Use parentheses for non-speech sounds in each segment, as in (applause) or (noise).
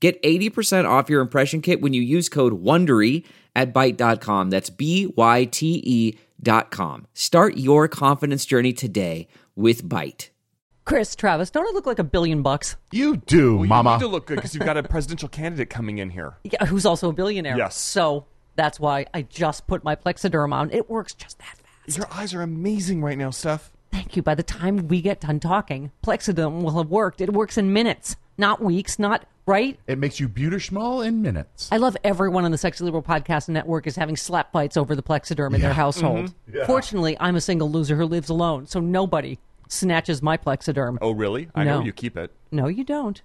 Get 80% off your impression kit when you use code WONDERY at Byte.com. That's B-Y-T-E dot com. Start your confidence journey today with Byte. Chris, Travis, don't I look like a billion bucks? You do, Well, Mama. You need to look good because you've got a presidential candidate coming in here. Yeah, who's also a billionaire. Yes. So that's why I just put my Plexiderm on. It works just that fast. Your eyes are amazing right now, Steph. Thank you. By the time we get done talking, Plexiderm will have worked. It works in minutes, not weeks, not right. It makes you beautiful in minutes. I love everyone on the Sexy Liberal Podcast Network is having slap fights over the Plexiderm in their household. Mm-hmm. Fortunately, I'm a single loser who lives alone, so nobody snatches my Plexiderm. Oh, really? I No. know you keep it. No, you don't.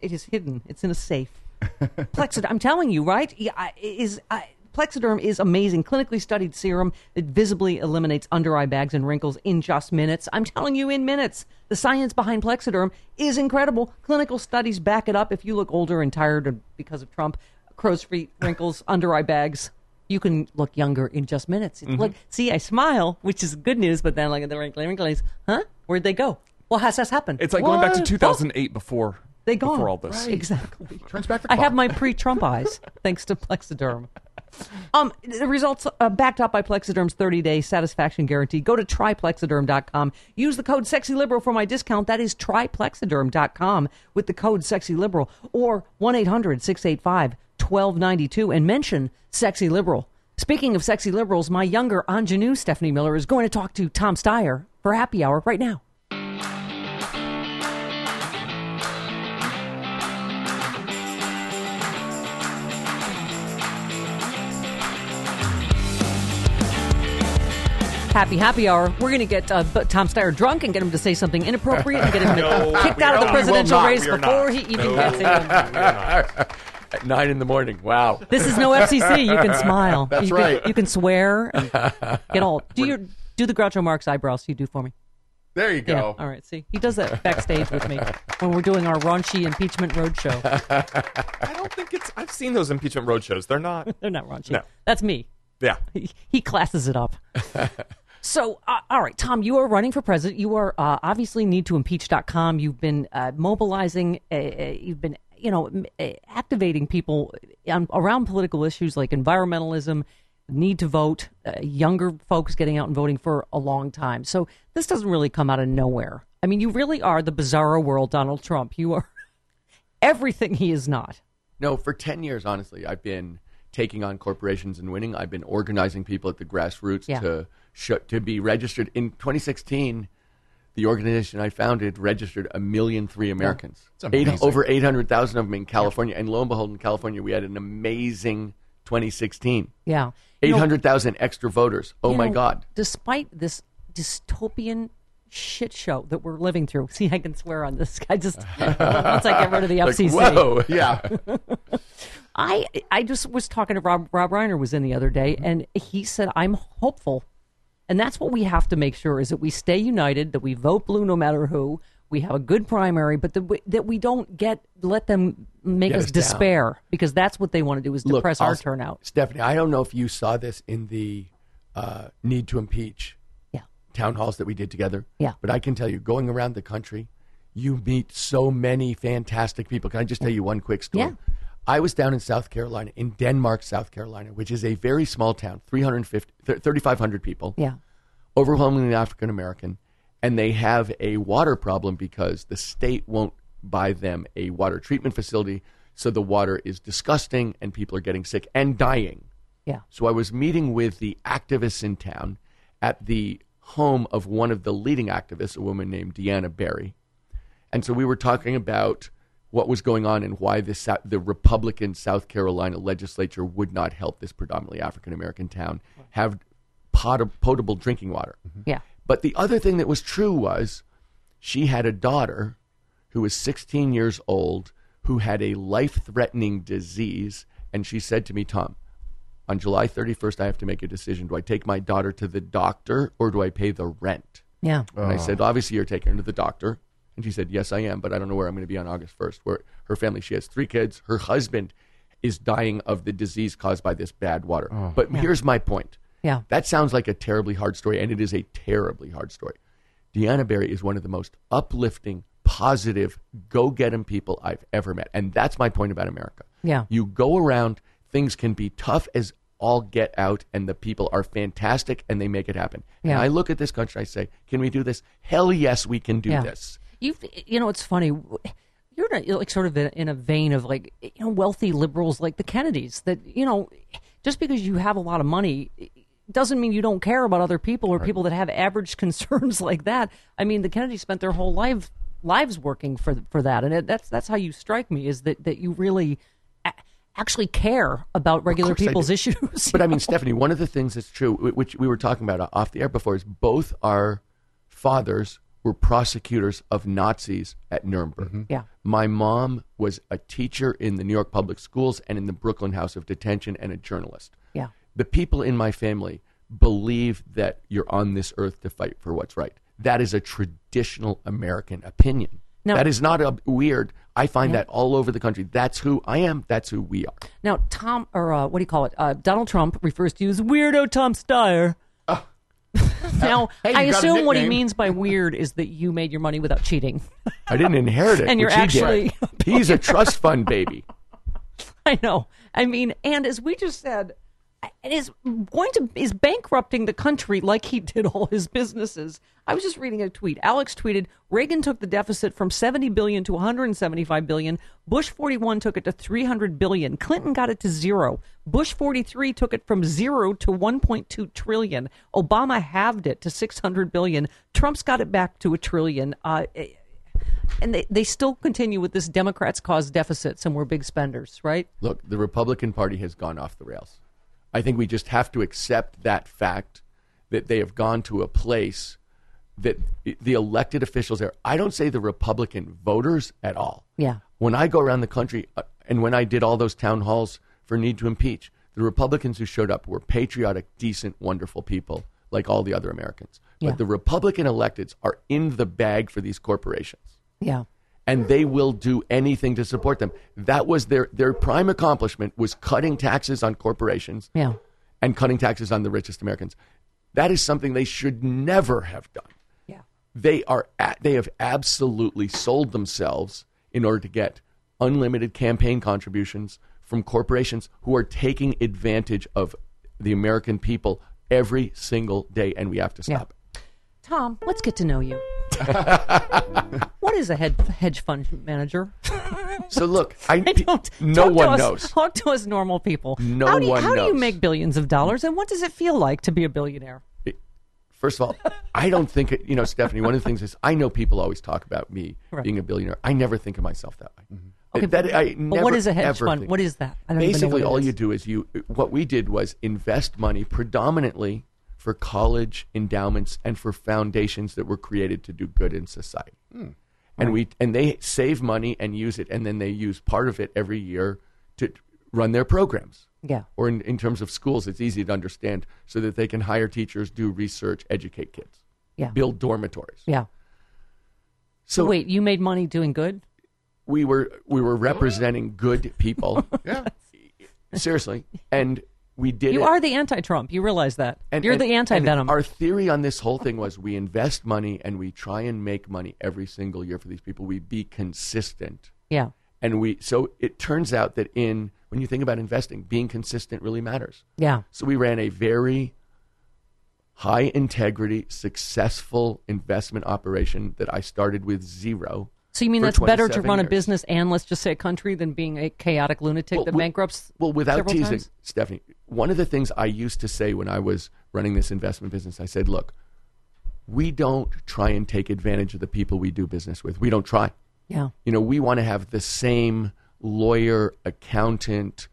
It is hidden. It's in a safe. (laughs) Plexiderm. I'm telling you, right? Yeah, I- is I, Plexiderm is amazing, clinically studied serum that visibly eliminates under eye bags and wrinkles in just minutes. I'm telling you, in minutes. The science behind Plexiderm is incredible. Clinical studies back it up. If you look older and tired because of Trump, crow's feet, wrinkles, (laughs) under eye bags. You can look younger in just minutes. It's mm-hmm. Look, see, I smile, which is good news, but then like the wrinkly wrinklies, huh? Where'd they go? Well, how's this happen? It's like going back to What? 2008 before They gone. before all this. Exactly. (laughs) Turns back the I have my pre-Trump eyes thanks to Plexiderm. Um, the results uh, backed up by Plexiderm's 30-day satisfaction guarantee. Go to tryplexiderm.com. Use the code SEXYLIBERAL for my discount. That is tryplexiderm.com with the code SEXYLIBERAL or 1-800-685-1292 and mention Sexy Liberal. Speaking of sexy liberals, my younger ingenue Stephanie Miller is going to talk to Tom Steyer for happy hour right now. Happy happy hour. We're going to get uh, Tom Steyer drunk and get him to say something inappropriate and get him (laughs) No, kicked out of the don't. We will presidential race before he even No. gets in. (laughs) At nine in the morning. Wow. This is no FCC. You can smile. (laughs) That's you right. Can, you can swear and get all. Do your do the Groucho Marx eyebrows you do for me. There you Yeah. go. All right. See, he does that backstage with me when we're doing our raunchy impeachment roadshow. I don't think it's. I've seen those impeachment roadshows. They're not. They're not raunchy. No. That's me. Yeah. He, he classes it up. So, uh, all right, Tom, you are running for president. You are uh, obviously need to impeach.com. You've been uh, mobilizing, uh, uh, you've been, you know, uh, activating people on, around political issues like environmentalism, need to vote, uh, younger folks getting out and voting for a long time. So, this doesn't really come out of nowhere. I mean, you really are the bizarro world Donald Trump. You are (laughs) everything he is not. No, for 10 years, honestly, I've been taking on corporations and winning. I've been organizing people at the grassroots Yeah. to to be registered. In 2016, the organization I founded registered a million three Americans. Eight, over 800,000 of them in California. And lo and behold, in California, we had an amazing 2016. Yeah. 800,000 extra voters. Oh my know, God. Despite this dystopian shit show that we're living through. (laughs) See, I can swear on this. I just (laughs) once I get rid of the Like, FCC. whoa. (laughs) Yeah. I I just was talking to Rob. Rob Reiner was in the other day, and he said I'm hopeful, and that's what we have to make sure is that we stay united, that we vote blue no matter who. We have a good primary, but that we, that we don't get let them make us us despair because that's what they want to do is Look, depress our I'll- turnout. Stephanie, I don't know if you saw this in the uh, need to impeach Yeah. town halls that we did together. Yeah. But I can tell you, going around the country, you meet so many fantastic people. Can I just tell you one quick story? Yeah. I was down in South Carolina, in Denmark, South Carolina, which is a very small town, 350, 3,500 people, Yeah. overwhelmingly African American, and they have a water problem because the state won't buy them a water treatment facility. So the water is disgusting and people are getting sick and dying. Yeah. So I was meeting with the activists in town at the home of one of the leading activists, a woman named Deanna Barry. And so we were talking about what was going on and why the, the Republican South Carolina legislature would not help this predominantly African American town have pot- potable drinking water. Mm-hmm. Yeah. But the other thing that was true was she had a daughter who was 16 years old who had a life threatening disease. And she said to me, Tom, on July 31st, I have to make a decision. Do I take my daughter to the doctor or do I pay the rent? Yeah. And I said, oh. obviously, you're taking her to the doctor. And she said, yes, I am, but I don't know where I'm going to be on August 1st. Where her family, she has three kids. Her husband is dying of the disease caused by this bad water. Oh. But here's my point. Yeah. That sounds like a terribly hard story, and it is a terribly hard story. Deanna Barry is one of the most uplifting, positive, go get 'em people I've ever met. And that's my point about America. Yeah. You go around, things can be tough as all get out, and the people are fantastic and they make it happen. And Yeah. I look at this country, I say, can we do this? Hell yes, we can do Yeah. this. You you know it's funny. You're in a, like sort of in a vein of like you know wealthy liberals like the Kennedys that you know just because you have a lot of money doesn't mean you don't care about other people or people that have average (laughs) concerns like that. I mean, the Kennedys spent their whole life lives working for for that, and it, that's that's how you strike me is that that you really a- actually care about regular people's issues. (laughs) But I mean, Stephanie, one of the things that's true, which we were talking about off the air before, is both our fathers were prosecutors of Nazis at Nuremberg. Yeah. My mom was a teacher in the New York public schools and in the Brooklyn House of Detention and a journalist. yeah, The people in my family believe that you're on this earth to fight for what's right. That is a traditional American opinion. Now- that is not a weird. I find that all over the country. That's who I am. That's who we are. Now, Tom, or uh, what do you call it? Uh, Donald Trump refers to you as weirdo Tom Steyer. (laughs) now, Hey, I got a assume what he nickname. means by weird is that you made your money without cheating. I didn't inherit it. (laughs) And you're which he did. actually- He's a (laughs) trust fund baby. I know. I mean, and as we just said, is going to is bankrupting the country like he did all his businesses. I was just reading a tweet. Alex tweeted, "Reagan took the deficit from 70 billion to 175 billion. Bush 41 took it to 300 billion. Clinton got it to zero. Bush 43 took it from zero to 1.2 trillion. Obama halved it to 600 billion. Trump's got it back to a trillion. Uh, and they, they still continue with this Democrats cause deficits and we're big spenders, right? Look, the Republican Party has gone off the rails. I think we just have to accept that fact that they have gone to a place that the elected officials there, I don't say the Republican voters at all. Yeah. When I go around the country uh, and when I did all those town halls for need to impeach, the Republicans who showed up were patriotic, decent, wonderful people like all the other Americans. But Yeah. the Republican electeds are in the bag for these corporations Yeah. And they will do anything to support them. That was their their prime accomplishment was cutting taxes on corporations Yeah. and cutting taxes on the richest Americans. That is something they should never have done. Yeah. They are at, they have absolutely sold themselves in order to get unlimited campaign contributions from corporations who are taking advantage of the American people every single day and we have to stop it. Tom, let's get to know you. (laughs) what is a hedge fund manager? So look, I, (laughs) I don't. no one us, knows. Talk to us, normal people. No how do you, one How do you make billions of dollars, and what does it feel like to be a billionaire? First of all, I don't think it, you know, Stephanie. One of the things is I know people always talk about me Right. being a billionaire. I never think of myself that way. Mm-hmm. Okay, that, but, I but never, what is a hedge fund? think- What is that? I don't even know Basically, what all is. you do is you. What we did was invest money predominantly for college endowments and for foundations that were created to do good in society. Hmm. And we and they save money and use it, and then they use part of it every year to run their programs Yeah. or in, in terms of schools, it's easy to understand so that they can hire teachers, do research, educate kids, Yeah. build dormitories. Yeah. So Wait, you made money doing good? we were we were representing good people, (laughs) (laughs) Yeah. seriously, and we did. You it. are the anti-Trump. You realize that. And- You're and- the anti-venom. Our theory on this whole thing was we invest money and we try and make money every single year for these people. We be consistent. yeah. And we so it turns out that in when you think about investing, being consistent really matters. Yeah. So we ran a very high integrity, successful investment operation that I started with zero So you mean that's better to 27 run a business and let's just say a country than being a chaotic lunatic Well, that wi- bankrupts? Well, without teasing, times? Stephanie, one of the things I used to say when I was running this investment business, I said, look, we don't try and take advantage of the people we do business with. We don't try. Yeah. You know, we want to have the same lawyer, accountant,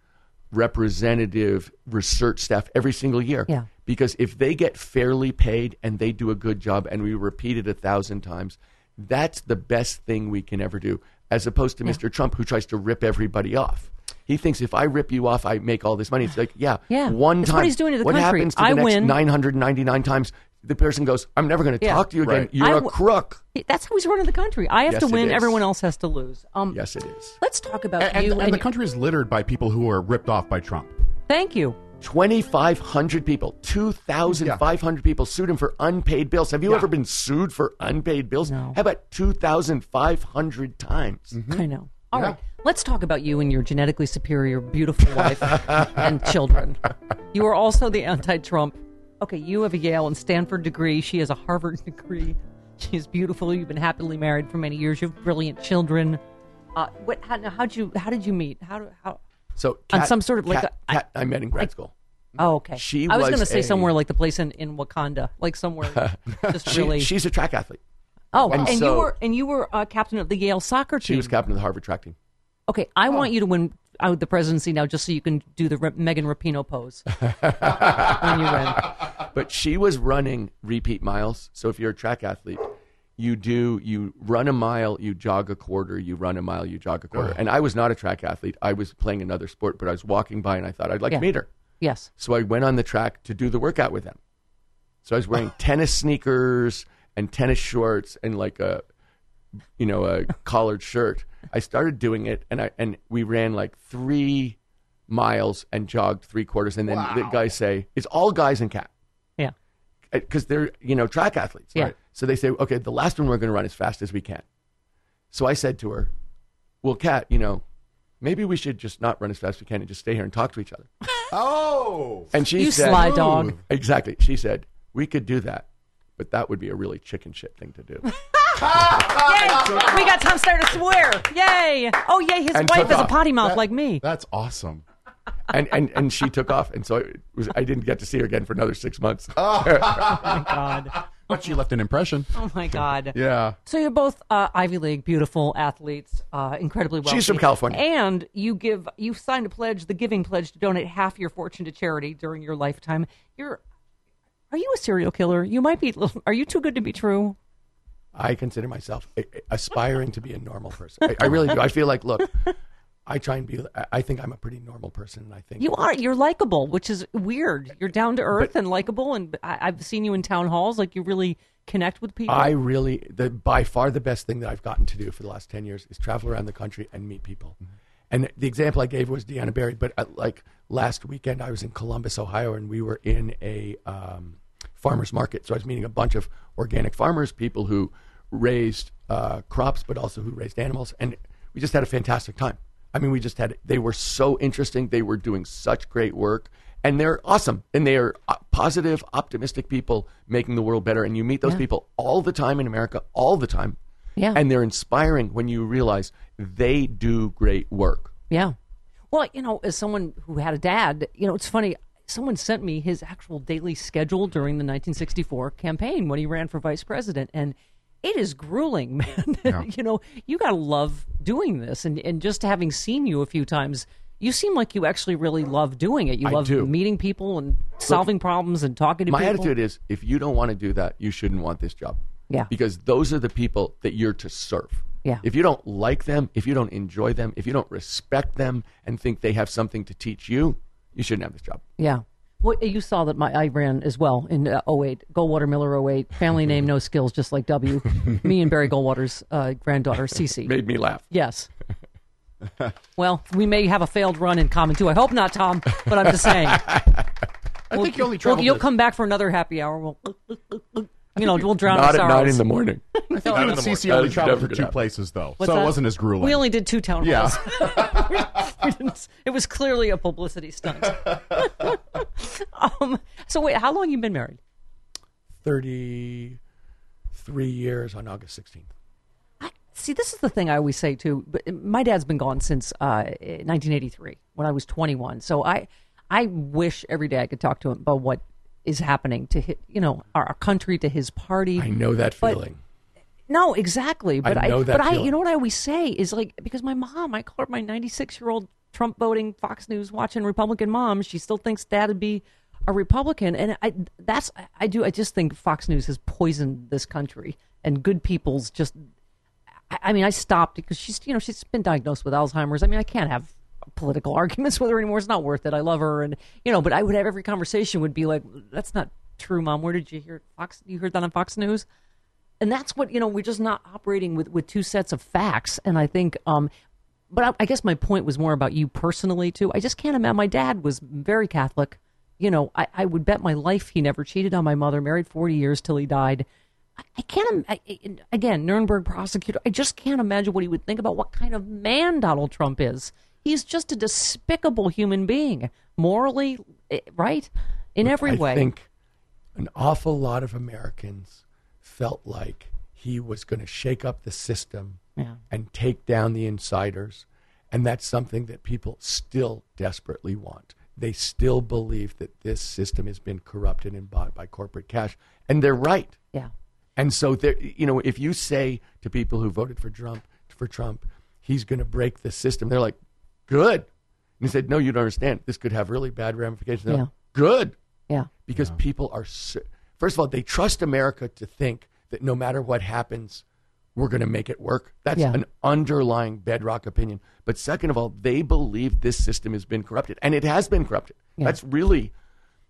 representative, research staff every single year. Yeah. Because if they get fairly paid and they do a good job and we repeat it a thousand times, that's the best thing we can ever do, as opposed to Mr. Trump who tries to rip everybody off. He thinks if I rip you off, I make all this money. It's like, yeah, (sighs) Yeah. one It's time. what he's doing to the what country. happens to I the next win. 999 times? The person goes, I'm never going to Yeah. talk to you again. Right. You're I a w- crook. That's how he's running the country. I have Yes, to win, everyone else has to lose. Um, Yes, it is. Let's talk about And, you. and, and the country is littered by people who are ripped off by Trump. Thank you. 2,500 people, 2,500 people sued him for unpaid bills. Have you Yeah. ever been sued for unpaid bills? No. How about 2,500 times? I know. All right, Let's talk about you and your genetically superior, beautiful wife and (laughs) children. You are also the anti Trump. Okay, you have a Yale and Stanford degree. She has a Harvard (laughs) degree. She's beautiful. You've been happily married for many years. You have brilliant children. Uh, what? How, how'd you? How did you meet? How? How? So, On some sort of like Kat- a- Kat I met in grad school. Oh, okay. She I was was going to say somewhere like the place in, in Wakanda, like somewhere (laughs) just She- really. she's a track athlete. Oh, and and, you were and you were uh, captain of the Yale soccer team. She team. was captain of the Harvard track team. Okay, I want you to win out the presidency now, just so you can do the Re- Megan Rapinoe pose (laughs) when you win. But she was running repeat miles. So if you're a track athlete, you do you run a mile, you jog a quarter, you run a mile, you jog a quarter. And I was not a track athlete. I was playing another sport, but I was walking by and I thought I'd like Yeah. to meet her. Yes. So I went on the track to do the workout with them. So I was wearing (laughs) tennis sneakers and tennis shorts and like a you know a collared shirt. I started doing it and I and we ran like 3 miles and jogged 3 quarters and then the guys say it's all guys and Kat Yeah. Uh, because they're you know track athletes. Yeah. So they say, okay, the last one we're going to run as fast as we can. So I said to her, well, Kat, you know, maybe we should just not run as fast as we can and just stay here and talk to each other. Oh, And she You said, sly dog. Exactly. She said we could do that, but that would be a really chicken shit thing to do. (laughs) Yay! We got Tom Steyer to swear. Yay! Oh, yay! His And wife took is a off. potty mouth That- like me. That's awesome. and, and and she took off, and so it was, I didn't get to see her again for another six months. (laughs) Oh my god! But she left an impression. Oh my god! Yeah. So you're both uh, Ivy League, beautiful athletes, uh, incredibly well. She's from California. and you give you signed a pledge, the Giving Pledge, to donate half your fortune to charity during your lifetime. You're, are you a serial killer? You might be. (laughs) Are you too good to be true? I consider myself a- a- aspiring to be a normal person. I, I really do. I feel like, look, I try and be. I- I think I'm a pretty normal person, and I think You are. You're likable, which is weird. You're down to earth and likable, and I, I've seen you in town halls. Like you really connect with people. I really, the by far the best thing that I've gotten to do for the last ten years is travel around the country and meet people. Mm-hmm. And the example I gave was Deanna Barry, but uh, like last weekend I was in Columbus, Ohio, and we were in a um, farmers market. So I was meeting a bunch of organic farmers, people who raised uh, crops, but also who raised animals, and we just had a fantastic time. I mean, we just had. They were so interesting. They were doing such great work, and they're awesome. And they are uh, positive, optimistic people making the world better. And you meet those people all the time in America, all the time. Yeah. And they're inspiring when you realize they do great work. Yeah. Well, you know, as someone who had a dad, you know, it's funny. Someone sent me his actual daily schedule during the 1964 campaign when he ran for vice president, and it is grueling, (laughs) man. (laughs) you know, you got to love doing this, and and just having seen you a few times, you seem like you actually really love doing it. You I love do. meeting people and solving problems and talking to My people. attitude is if you don't want to do that, you shouldn't want this job. Yeah. Because those are the people that you're to serve. Yeah. If you don't like them, if you don't enjoy them, if you don't respect them and think they have something to teach you, you shouldn't have this job. Yeah. Well, you saw that my I ran as well in uh, 08. Goldwater Miller 08. Family name, no skills, just like W. Me and Barry Goldwater's uh, granddaughter, (laughs) Cece. Made me laugh. Yes. well, we may have a failed run in common too. I hope not, Tom. But I'm just saying. (laughs) I think you only Well, traveled. you'll come back for another happy hour. We'll, you know, we'll drown Not our at nine in the morning. (laughs) I think Not you in and the morning. CC only traveled never to two happen. places though, What's so that? it wasn't as grueling. We only did two town Yeah. halls. (laughs) We didn't- it was clearly a publicity stunt. (laughs) um, so wait, how long you been married? 33 years on August 16th. see, this is the thing I always say too. But my dad's been gone since uh, 1983 when I was 21. So I, I wish every day I could talk to him about what is happening to his, you know our, our country, to his party. I know that But- feeling. No, exactly. But I, know that but I, you know what I always say is like because my mom, I call her my 96 year old Trump voting Fox News watching Republican mom. She still thinks dad would be a Republican, and I that's I do. I just think Fox News has poisoned this country, and good people's just. I, I mean, I stopped because she's you know she's been diagnosed with Alzheimer's. I mean, I can't have political (laughs) arguments with her anymore. It's not worth it. I love her, and you know, but I would have every conversation would be like, "That's not true, mom. Where did you hear Fox? You heard that on Fox News?" and that's what you know we're just not operating with with two sets of facts and i think um but I, I guess my point was more about you personally too i just can't imagine my dad was very catholic you know i, I would bet my life he never cheated on my mother married 40 years till he died i, can't I- again nuremberg prosecutor i just can't imagine what he would think about what kind of man donald trump is he's just a despicable human being morally eh, right in every way. I think an awful lot of Americans felt like he was going to shake up the system Yeah. and take down the insiders. And that's something that people still desperately want. They still believe that this system has been corrupted and bought by corporate cash. And they're right. yeah And so, there, you know, if you say to people who voted for Trump, for Trump, he's going to break the system, they're like, good. And he said, no, you don't understand. This could have really bad ramifications. They're like, good. Yeah. Because people are so, first of all they trust america to think that no matter what happens we're going to make it work. That's Yeah. an underlying bedrock opinion. But second of all they believe this system has been corrupted and it has been corrupted. That's really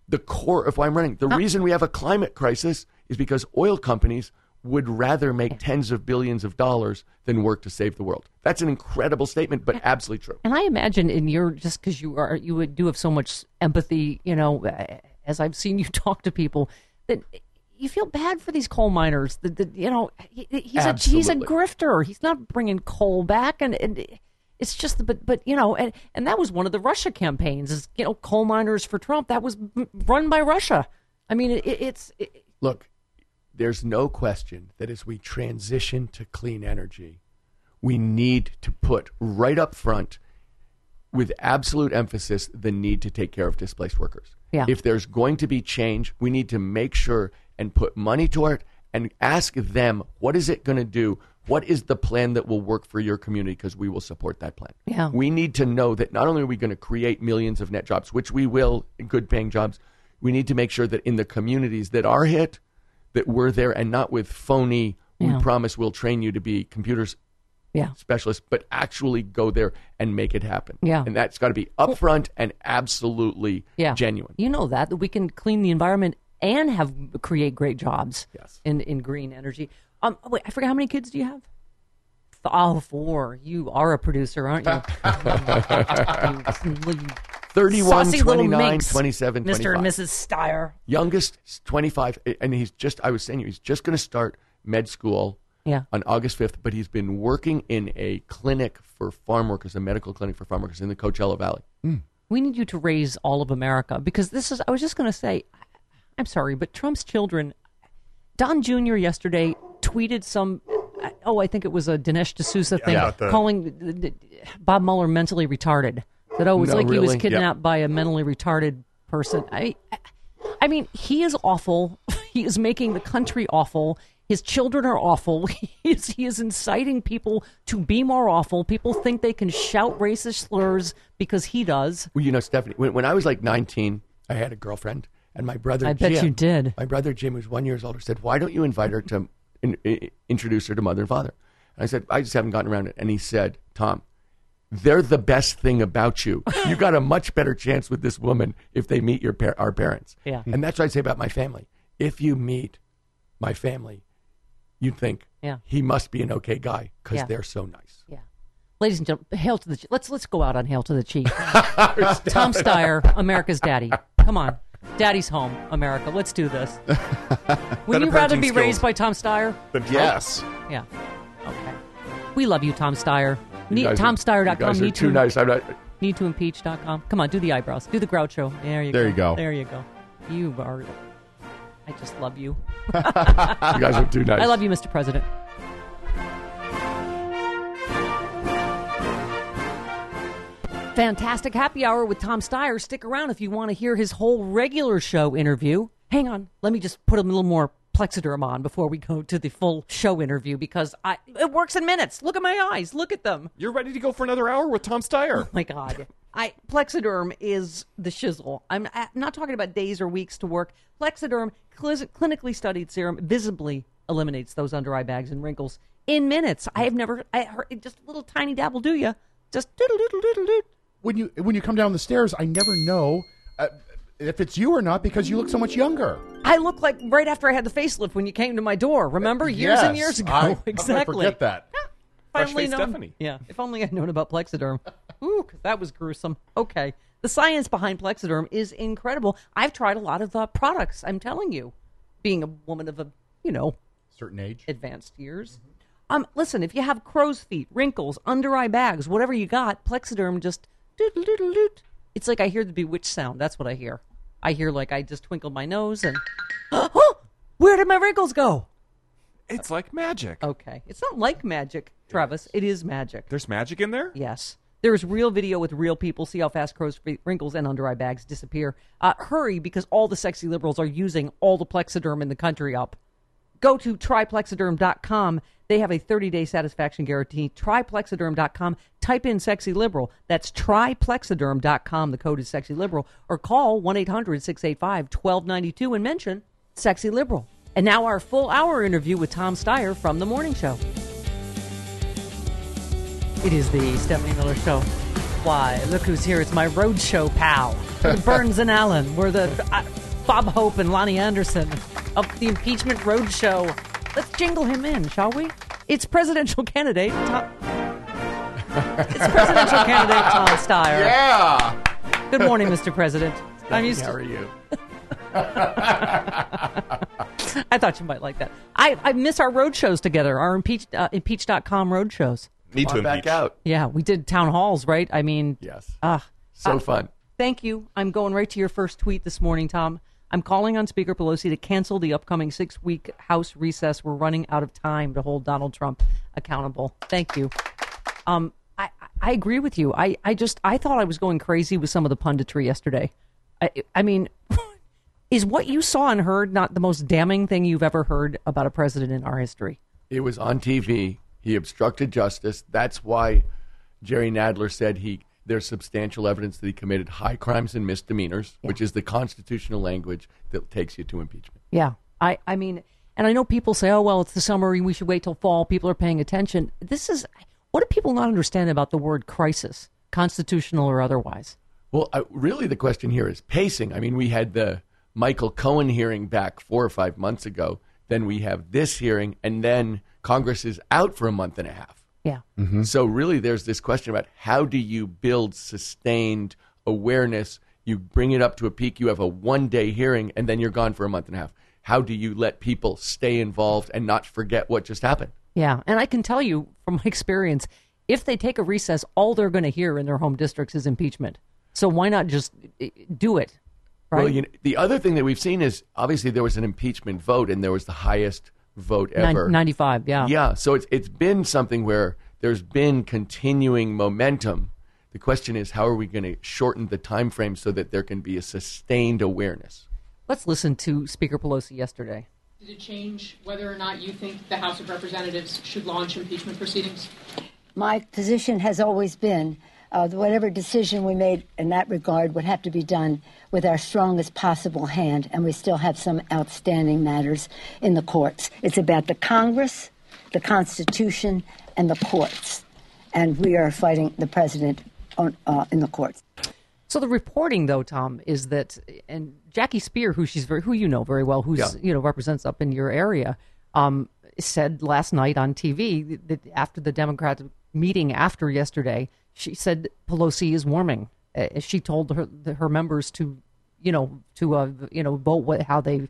the core of why i'm running. The uh reason we have a climate crisis is because oil companies would rather make tens of billions of dollars than work to save the world that's an incredible statement but absolutely true And I imagine in your just because you are you would do have so much empathy, you know, uh, as I've seen you (laughs) talk to people, that you feel bad for these coal miners. That, that you know, he, he's a he's a grifter. He's not bringing coal back, and, and it's just the, but but you know, and and that was one of the Russia campaigns. Is you know, coal miners for Trump. That was run by Russia. I mean, it, it's it, Look, there's no question that as we transition to clean energy, we need to put right up front, with absolute emphasis, the need to take care of displaced workers. Yeah. If there's going to be change, we need to make sure and put money toward it and ask them, what is it going to do? What is the plan that will work for your community? Because we will support that plan. Yeah. We need to know that not only are we going to create millions of net jobs, which we will, good paying jobs, we need to make sure that in the communities that are hit, that we're there and not with phony, Yeah. we promise we'll train you to be computers yeah. specialists, but actually go there and make it happen. Yeah. And that's got to be upfront and absolutely yeah. genuine. You know that that we can clean the environment and have create great jobs. Yes. In in green energy. Um. Wait, I forgot how many kids do you have? Oh, four. You are a producer, aren't you (laughs) 31, saucy 29, minx, 27, Mr. 25. and Mrs. Steyer. Youngest is 25, and he's just, I was saying, he's just going to start med school Yeah. on August 5th, but he's been working in a clinic for farm workers, a medical clinic for farm workers in the Coachella Valley. Hmm. We need you to raise all of America because this is. I was just going to say, I'm sorry, but Trump's children. Don Jr. yesterday tweeted some. Oh, I think it was a Dinesh D'Souza thing about the- calling uh, Bob Mueller mentally retarded. That oh, it's No, like he was really? kidnapped by a mentally retarded person. I, I mean, he is awful. (laughs) He is making the country awful. His children are awful. (laughs) He is, he is inciting people to be more awful. People think they can shout racist slurs because he does. Well, you know, Stephanie, when, when I was like 19, I had a girlfriend, and my brother I bet Jim, you did. My brother Jim, who's one years older, said, "Why don't you invite her to in, i- introduce her to mother and father?" And I said, "I just haven't gotten around it." And he said, "Tom, they're the best thing about you. You got a much better chance with this woman if they meet your par- our parents." Yeah. and that's what I say about my family. If you meet my family, you'd think, Yeah. he must be an okay guy because Yeah. they're so nice." Yeah. Ladies and gentlemen, hail to the chief. Let's let's go out on hail to the chief. (laughs) Tom Steyer, America's daddy. Come on. Daddy's home, America. Let's do this. (laughs) Would you rather be skills. raised by Tom Steyer? Then Trump. Yes. Yeah. Okay. We love you, Tom Steyer. Need, TomSteyer.com. Need too to, nice. I'm not. NeedToImpeach.com. Come on, do the eyebrows. Do the Groucho. There you there go. you go. There you go. You are. I just love you. (laughs) you guys are too nice. I love you, Mr. President. Fantastic happy hour with Tom Steyer. Stick around if you want to hear his whole regular show interview. Hang on, let me just put a little more Plexiderm on before we go to the full show interview because I it works in minutes. Look at my eyes. Look at them. You're ready to go for another hour with Tom Steyer. Oh my God. I Plexiderm is the shizzle. I'm, I'm not talking about days or weeks to work. Plexiderm, cl- clinically studied serum, visibly eliminates those under eye bags and wrinkles in minutes. I have never, I heard just a little tiny dabble, do you? Just doodle doodle doodle doodle. When you when you come down the stairs, I never know uh, if it's you or not because you look so much younger. I look like right after I had the facelift when you came to my door. Remember years and years ago? I- how could I (laughs) exactly. forget that. Fresh Finally face known- Stephanie. Yeah, if only I'd known about Plexiderm. Ooh, that was gruesome. Okay, the science behind Plexiderm is incredible. I've tried a lot of uh, products. I'm telling you, being a woman of a you know Certain age. advanced years. Um, listen, if you have crow's feet, wrinkles, under eye bags, whatever you got, Plexiderm just doodle doodle doot. It's like I hear the bewitched sound. That's what I hear. I hear like I just twinkled my nose and oh, where did my wrinkles go? It's like magic. Okay, it's not like magic, Travis. It is magic. There's magic in there? Yes. There is real video with real people. See how fast crow's wrinkles and under eye bags disappear. Uh, hurry because all the sexy liberals are using all the Plexiderm in the country up. Go to tryplexiderm.com. They have a 30 day satisfaction guarantee. Tryplexiderm.com. Type in sexy liberal. That's tryplexiderm.com. The code is sexy liberal. Or call 1 800 685 1292 and mention sexy liberal. And now our full hour interview with Tom Steyer from The Morning Show. It is the Stephanie Miller Show. Why, look who's here. It's my roadshow pal, (laughs) Burns and Allen. We're the uh, Bob Hope and Loni Anderson of the Impeachment Roadshow. Let's jingle him in, shall we? It's presidential candidate Tom. it's presidential candidate Tom Steyer. Yeah. Good morning, Mr. President. I'm used How to, are you? (laughs) I thought you might like that. I, I miss our road shows together, our impeach, uh, impeach.com road shows. Me Come to on back out. Yeah, we did town halls, right? I mean, Yes. ah, So uh, fun. Thank you. I'm going right to your first tweet this morning, Tom. I'm calling on Speaker Pelosi to cancel the upcoming six week House recess. We're running out of time to hold Donald Trump accountable. Thank you. Um, I, I agree with you. I, I just I thought I was going crazy with some of the punditry yesterday. I, I mean, (laughs) is what you saw and heard not the most damning thing you've ever heard about a president in our history? It was on TV. He obstructed justice. That's why Jerry Nadler said he there's substantial evidence that he committed high crimes and misdemeanors, which is the constitutional language that takes you to impeachment. Yeah. I, I mean, and I know people say, oh, well, it's the summer. We should wait till fall. People are paying attention. This is, what do people not understand about the word crisis, constitutional or otherwise? Well, uh, really, the question here is pacing. I mean, we had the Michael Cohen hearing back four or five months ago. Then we have this hearing, and then Congress is out for a month and a half. Yeah. So really, there's this question about how do you build sustained awareness? You bring it up to a peak. You have a one day hearing, and then you're gone for a month and a half. How do you let people stay involved and not forget what just happened? Yeah. And I can tell you from my experience, if they take a recess, all they're going to hear in their home districts is impeachment. So why not just eh, do it? Right. Well, you know, the other thing that we've seen is obviously there was an impeachment vote, and there was the highest vote Nin- ever. 95. Yeah. Yeah, so it's it's been something where there's been continuing momentum. The question is, how are we going to shorten the time frame so that there can be a sustained awareness? Let's listen to Speaker Pelosi yesterday. Did it change whether or not you think the House of Representatives should launch impeachment proceedings? My position has always been uh, whatever decision we made in that regard would have to be done with our strongest possible hand, and we still have some outstanding matters in the courts. It's about the Congress, the Constitution, and the courts. And we are fighting the president on, uh, in the courts. So the reporting, though, Tom, is that, and Jackie Speier, who she's very, who you know very well, who's Yeah. you know represents up in your area, um, said last night on TV that after the Democrat meeting after yesterday, she said Pelosi is warming. Uh, she told her her members to, you know, to uh, you know vote what how they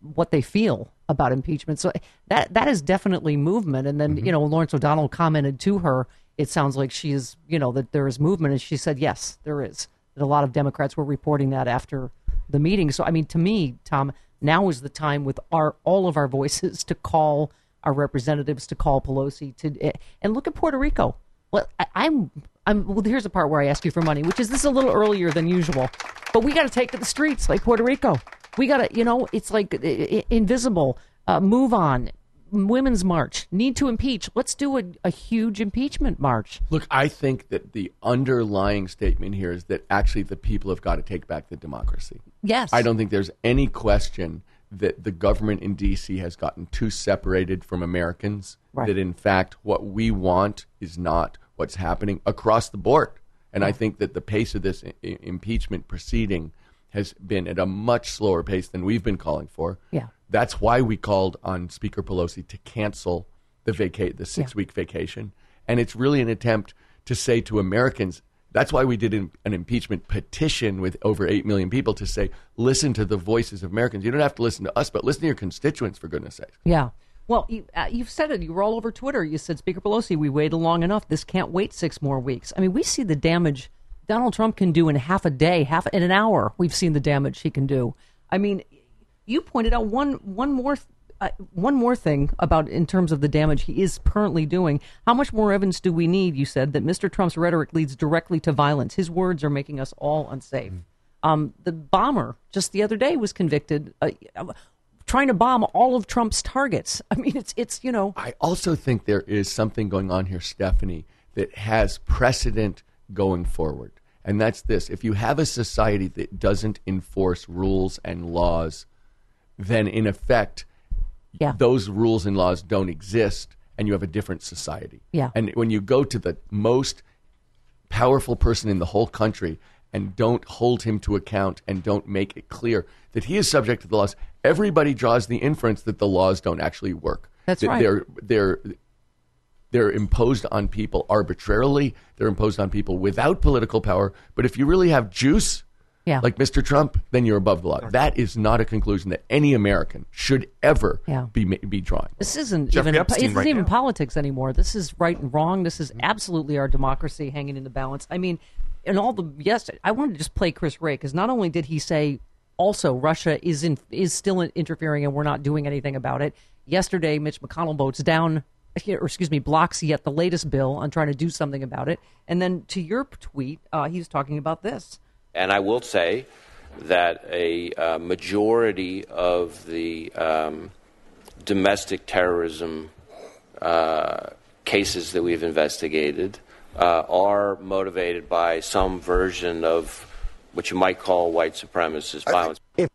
what they feel about impeachment. So that that is definitely movement. And then you know Lawrence O'Donnell commented to her. It sounds like she is you know that there is movement, and she said yes, there is. That a lot of Democrats were reporting that after the meeting. So I mean, to me, Tom, now is the time with our all of our voices to call our representatives to call Pelosi to and look at Puerto Rico. Well, I, I'm I'm well. Here's the part where I ask you for money, which is this is a little earlier than usual, but we got to take to the streets like Puerto Rico. We got to, you know, it's like i- invisible. Uh, move on. Women's march. Need to impeach. Let's do a, a huge impeachment march. Look, I think that the underlying statement here is that actually the people have got to take back the democracy. Yes. I don't think there's any question that the government in D.C. has gotten too separated from Americans. Right. That in fact, what we want is not what's happening across the board. And I think that the pace of this I- impeachment proceeding has been at a much slower pace than we've been calling for. Yeah. That's why we called on Speaker Pelosi to cancel the vacate the six week vacation, and it's really an attempt to say to Americans. That's why we did an, an impeachment petition with over eight million people to say, listen to the voices of Americans. You don't have to listen to us, but listen to your constituents for goodness sake. Yeah. Well, you, uh, you've said it. You were all over Twitter. You said, Speaker Pelosi, we waited long enough. This can't wait six more weeks. I mean, we see the damage Donald Trump can do in half a day, half in an hour. We've seen the damage he can do. I mean, you pointed out one one more uh, one more thing about in terms of the damage he is currently doing. How much more evidence do we need? You said that Mr. Trump's rhetoric leads directly to violence. His words are making us all unsafe. Um, the bomber just the other day was convicted. Uh, trying to bomb all of Trump's targets. I mean, it's it's you know I also think there is something going on here, Stephanie, that has precedent going forward. And that's this if you have a society that doesn't enforce rules and laws, then in effect, Yeah. those rules and laws don't exist and you have a different society. Yeah. And when you go to the most powerful person in the whole country and don't hold him to account and don't make it clear that he is subject to the laws, everybody draws the inference that the laws don't actually work. That's that right. They're they're they're imposed on people arbitrarily. They're imposed on people without political power. But if you really have juice, Yeah. like Mr. Trump, then you're above the law. That is not a conclusion that any American should ever Yeah. be be drawing. This isn't Jeffrey even Epstein it isn't right even now. politics anymore. This is right and wrong. This is mm-hmm. absolutely our democracy hanging in the balance. I mean, and all the yes, I wanted to just play Chris Wray because not only did he say also Russia is in is still interfering and we're not doing anything about it. Yesterday, Mitch McConnell votes down. (laughs) Or excuse me, blocks yet the latest bill on trying to do something about it. And then to your tweet, uh, he's talking about this. And I will say that a uh, majority of the um, domestic terrorism uh, cases that we've investigated uh, are motivated by some version of what you might call white supremacist violence. Hmm.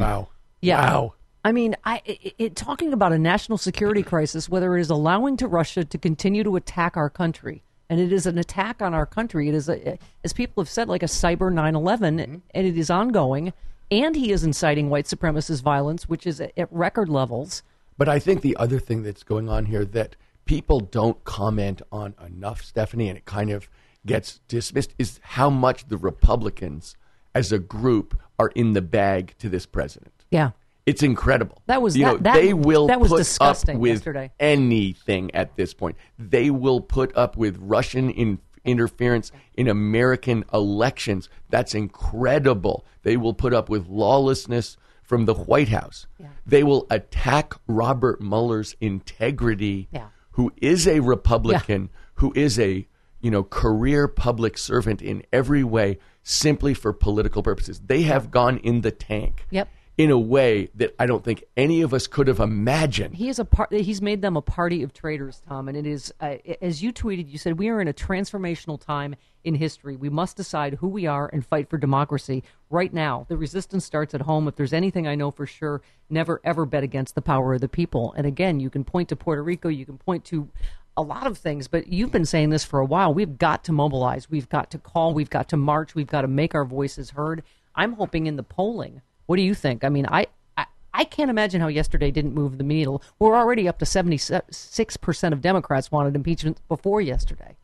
Wow. Yeah. Wow. I mean, I it, it, talking about a national security crisis, whether it is allowing to Russia to continue to attack our country, and it is an attack on our country. It is, a, as people have said, like a cyber 9/11, mm-hmm. and it is ongoing. And he is inciting white supremacist violence, which is at, at record levels. But I think the other thing that's going on here that people don't comment on enough, Stephanie, and it kind of gets dismissed, is how much the Republicans as a group are in the bag to this president. Yeah, It's incredible. That was- you that- know, that- they will that was put disgusting up with yesterday. anything at this point. They will put up with Russian in, interference in American elections. That's incredible. They will put up with lawlessness from the White House. They will attack Robert Mueller's integrity, Yeah. who is a Republican, who is a you know career public servant in every way, simply for political purposes. They have gone in the tank Yep. in a way that I don't think any of us could have imagined. He is a part. He's made them a party of traitors, Tom. And it is, uh, as you tweeted, you said we are in a transformational time in history. We must decide who we are and fight for democracy right now. The resistance starts at home. If there's anything I know for sure, never ever bet against the power of the people. And again, you can point to Puerto Rico. You can point to a lot of things, but you've been saying this for a while. We've got to mobilize. We've got to call. We've got to march. We've got to make our voices heard. I'm hoping in the polling. What do you think? I mean, I, I, I can't imagine how yesterday didn't move the needle. We're already up to 76% of Democrats wanted impeachment before yesterday.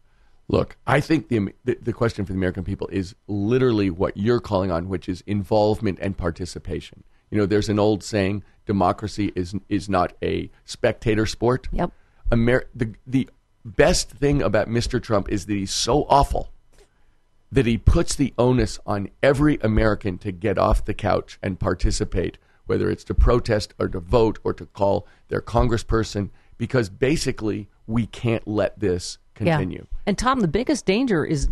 Look, I think the, the the question for the American people is literally what you're calling on, which is involvement and participation. You know, there's an old saying: democracy is is not a spectator sport. Yep. Amer- the the best thing about Mr. Trump is that he's so awful that he puts the onus on every American to get off the couch and participate, whether it's to protest or to vote or to call their congressperson, because basically we can't let this continue. Yeah. And Tom, the biggest danger is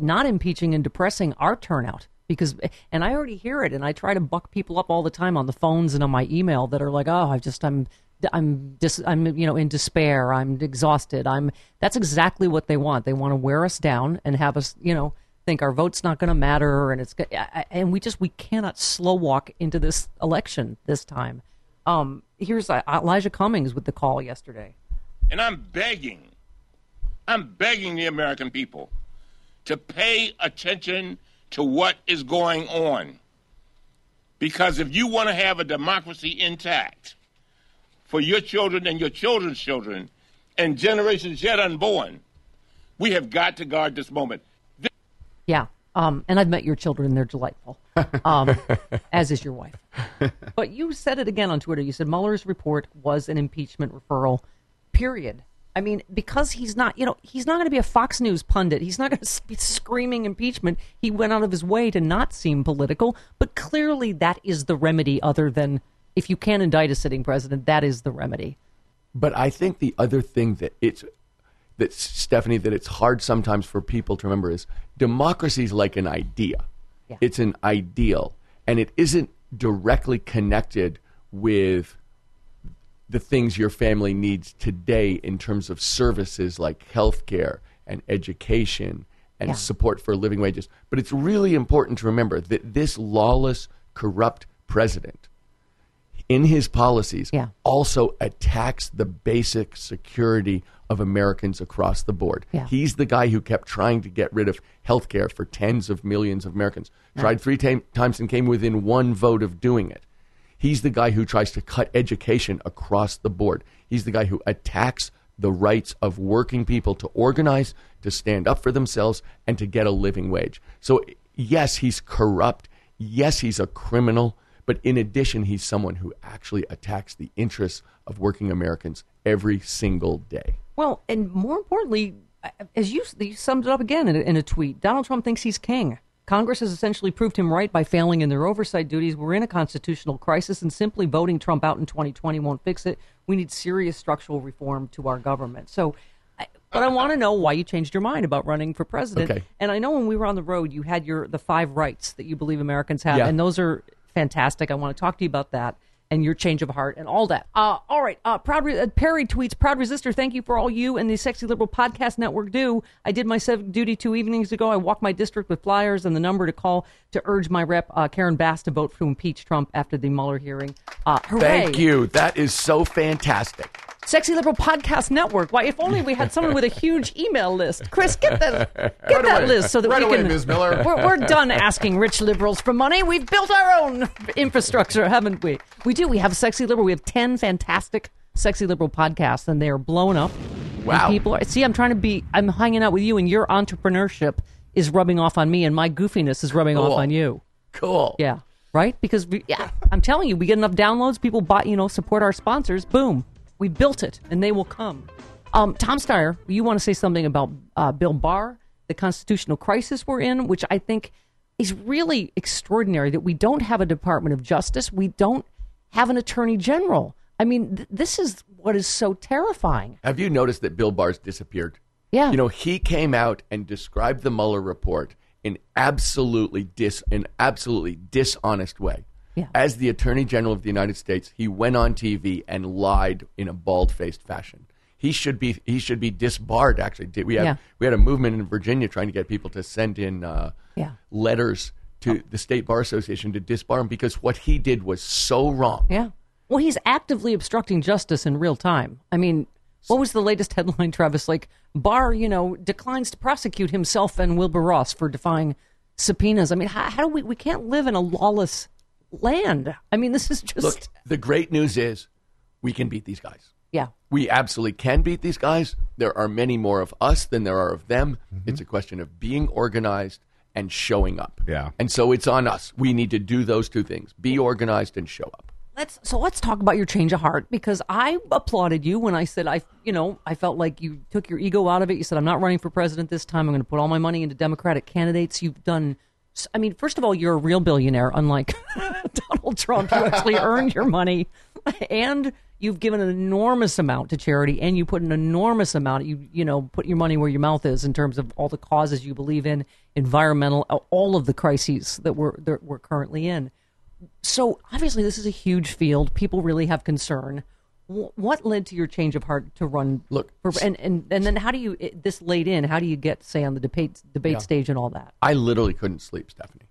not impeaching and depressing our turnout because, and I already hear it, and I try to buck people up all the time on the phones and on my email that are like, "Oh, I just I'm." I'm dis, I'm you know in despair. I'm exhausted. I'm that's exactly what they want. They want to wear us down and have us you know think our vote's not going to matter and it's and we just we cannot slow walk into this election this time. Um, here's uh, Elijah Cummings with the call yesterday. And I'm begging, I'm begging the American people to pay attention to what is going on. Because if you want to have a democracy intact for your children and your children's children and generations yet unborn, we have got to guard this moment. This- yeah. Um, and I've met your children; they're delightful, um, (laughs) as is your wife. But you said it again on Twitter. You said Mueller's report was an impeachment referral. Period. I mean, because he's not, you know, he's not going to be a Fox News pundit. He's not going (laughs) to be screaming impeachment. He went out of his way to not seem political, but clearly that is the remedy. Other than if you can't indict a sitting president, that is the remedy. But I think the other thing that it's that Stephanie that it's hard sometimes for people to remember is democracy is like an idea. Yeah. It's an ideal, and it isn't directly connected with the things your family needs today in terms of services like healthcare and education and Yeah. support for living wages. But it's really important to remember that this lawless, corrupt president, in his policies, Yeah. also attacks the basic security of Americans across the board. Yeah. He's the guy who kept trying to get rid of health care for tens of millions of Americans. Tried three tam- times and came within one vote of doing it. He's the guy who tries to cut education across the board. He's the guy who attacks the rights of working people to organize, to stand up for themselves, and to get a living wage. So, yes, he's corrupt. Yes, he's a criminal. But in addition, he's someone who actually attacks the interests of working Americans every single day. Well, and more importantly, as you, you summed it up again in a, in a tweet, Donald Trump thinks he's king. Congress has essentially proved him right by failing in their oversight duties. We're in a constitutional crisis, and simply voting Trump out in 2020 won't fix it. We need serious structural reform to our government. So, I, but I want to know why you changed your mind about running for president. Okay. And I know when we were on the road, you had your the five rights that you believe Americans have, Yeah. and those are fantastic. I want to talk to you about that and your change of heart and all that. Uh, all right. Uh, proud Re- uh, Perry tweets, "Proud Resistor, thank you for all you and the Sexy Liberal Podcast Network do. I did my civic duty two evenings ago. I walked my district with flyers and the number to call to urge my rep uh, Karen Bass to vote to impeach Trump after the Mueller hearing. Uh, hooray! Thank you. That is so fantastic. Sexy Liberal Podcast Network. Why, if only we had someone with a huge email list. Chris, get that, get that away. list so that Right we away, can. Ms. Miller. We're, we're done asking rich liberals for money. We've built our own infrastructure, haven't we? We do. We have Sexy Liberal. We have ten fantastic Sexy Liberal podcasts, and they are blown up. And Wow. people are. See, I'm trying to be. I'm hanging out with you, and your entrepreneurship is rubbing off on me, and my goofiness is rubbing off on you. Cool. Yeah. Right? Because we, yeah, I'm telling you, we get enough downloads, people buy, you know, support our sponsors. Boom, we built it, and they will come. Um, Tom Steyer, you want to say something about uh, Bill Barr, the constitutional crisis we're in, which I think is really extraordinary that we don't have a Department of Justice, we don't have an Attorney General. I mean, th- this is what is so terrifying. Have you noticed that Bill Barr's disappeared? Yeah. You know, he came out and described the Mueller report in absolutely dis in absolutely dishonest way. Yeah. As the Attorney General of the United States, he went on TV and lied in a bald-faced fashion. He should be he should be disbarred. Actually, we had Yeah. we had a movement in Virginia trying to get people to send in uh, Yeah. letters to the State Bar Association to disbar him because what he did was so wrong. Yeah. Well, he's actively obstructing justice in real time. I mean, what was the latest (laughs) headline, Travis? Like, Barr, you know, declines to prosecute himself and Wilbur Ross for defying subpoenas. I mean, how, how do we, we can't live in a lawless land. I mean, this is just, Look, the great news is we can beat these guys. yeah. We absolutely can beat these guys. There are many more of us than there are of them. Mm-hmm. It's a question of being organized and showing up. Yeah. And so it's on us. We need to do those two things be organized and show up. Let's so let's talk about your change of heart because I applauded you when I said I you know I felt like you took your ego out of it. You said I'm not running for president this time. I'm going to put all my money into Democratic candidates. You've done. I mean, first of all, you're a real billionaire, unlike (laughs) Donald Trump. You actually (laughs) earned your money and you've given an enormous amount to charity, and you put an enormous amount. You you know put your money where your mouth is in terms of all the causes you believe in, environmental, uh, all of the crises that we're that we're currently in. So obviously, this is a huge field. People really have concern. Wh- What led to your change of heart to run? Look, for, and and and then how do you this laid in? How do you get say on the debate debate Yeah. stage and all that? I literally couldn't sleep, Stephanie,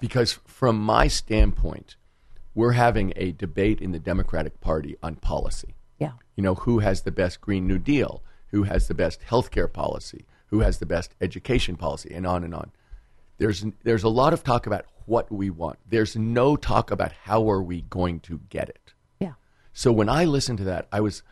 because from my standpoint, we're having a debate in the Democratic Party on policy. Yeah. You know, who has the best Green New Deal? Who has the best healthcare policy? Who has the best education policy? And on and on. There's there's a lot of talk about what we want. There's no talk about how are we going to get it. So when I listened to that, I was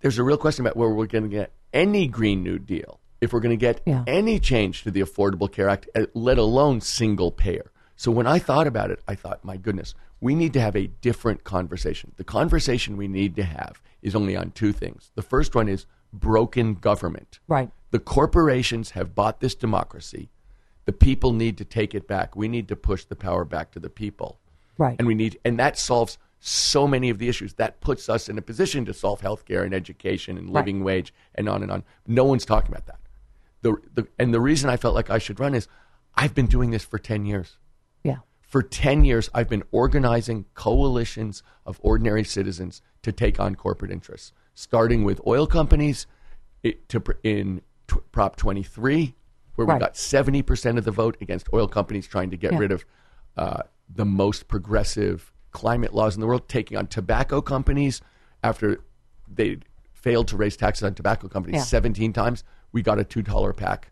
there's a real question about where we're going to get any Green New Deal, if we're going to get Yeah. any change to the Affordable Care Act, uh, let alone single payer. So when I thought about it, I thought, my goodness, we need to have a different conversation. The conversation we need to have is only on two things. The first one is broken government. Right. The corporations have bought this democracy. The people need to take it back. We need to push the power back to the people. Right. And we need and that solves so many of the issues. That puts us in a position to solve healthcare and education and Right. living wage and on and on. No one's talking about that. The, the and the reason I felt like I should run is I've been doing this for 10 years. Yeah. For 10 years, I've been organizing coalitions of ordinary citizens to take on corporate interests, starting with oil companies it, to, in t- Prop 23, where we Right. got 70% of the vote against oil companies trying to get Yeah. rid of uh, the most progressive climate laws in the world, taking on tobacco companies after they failed to raise taxes on tobacco companies Yeah. 17 times. We got a $2 pack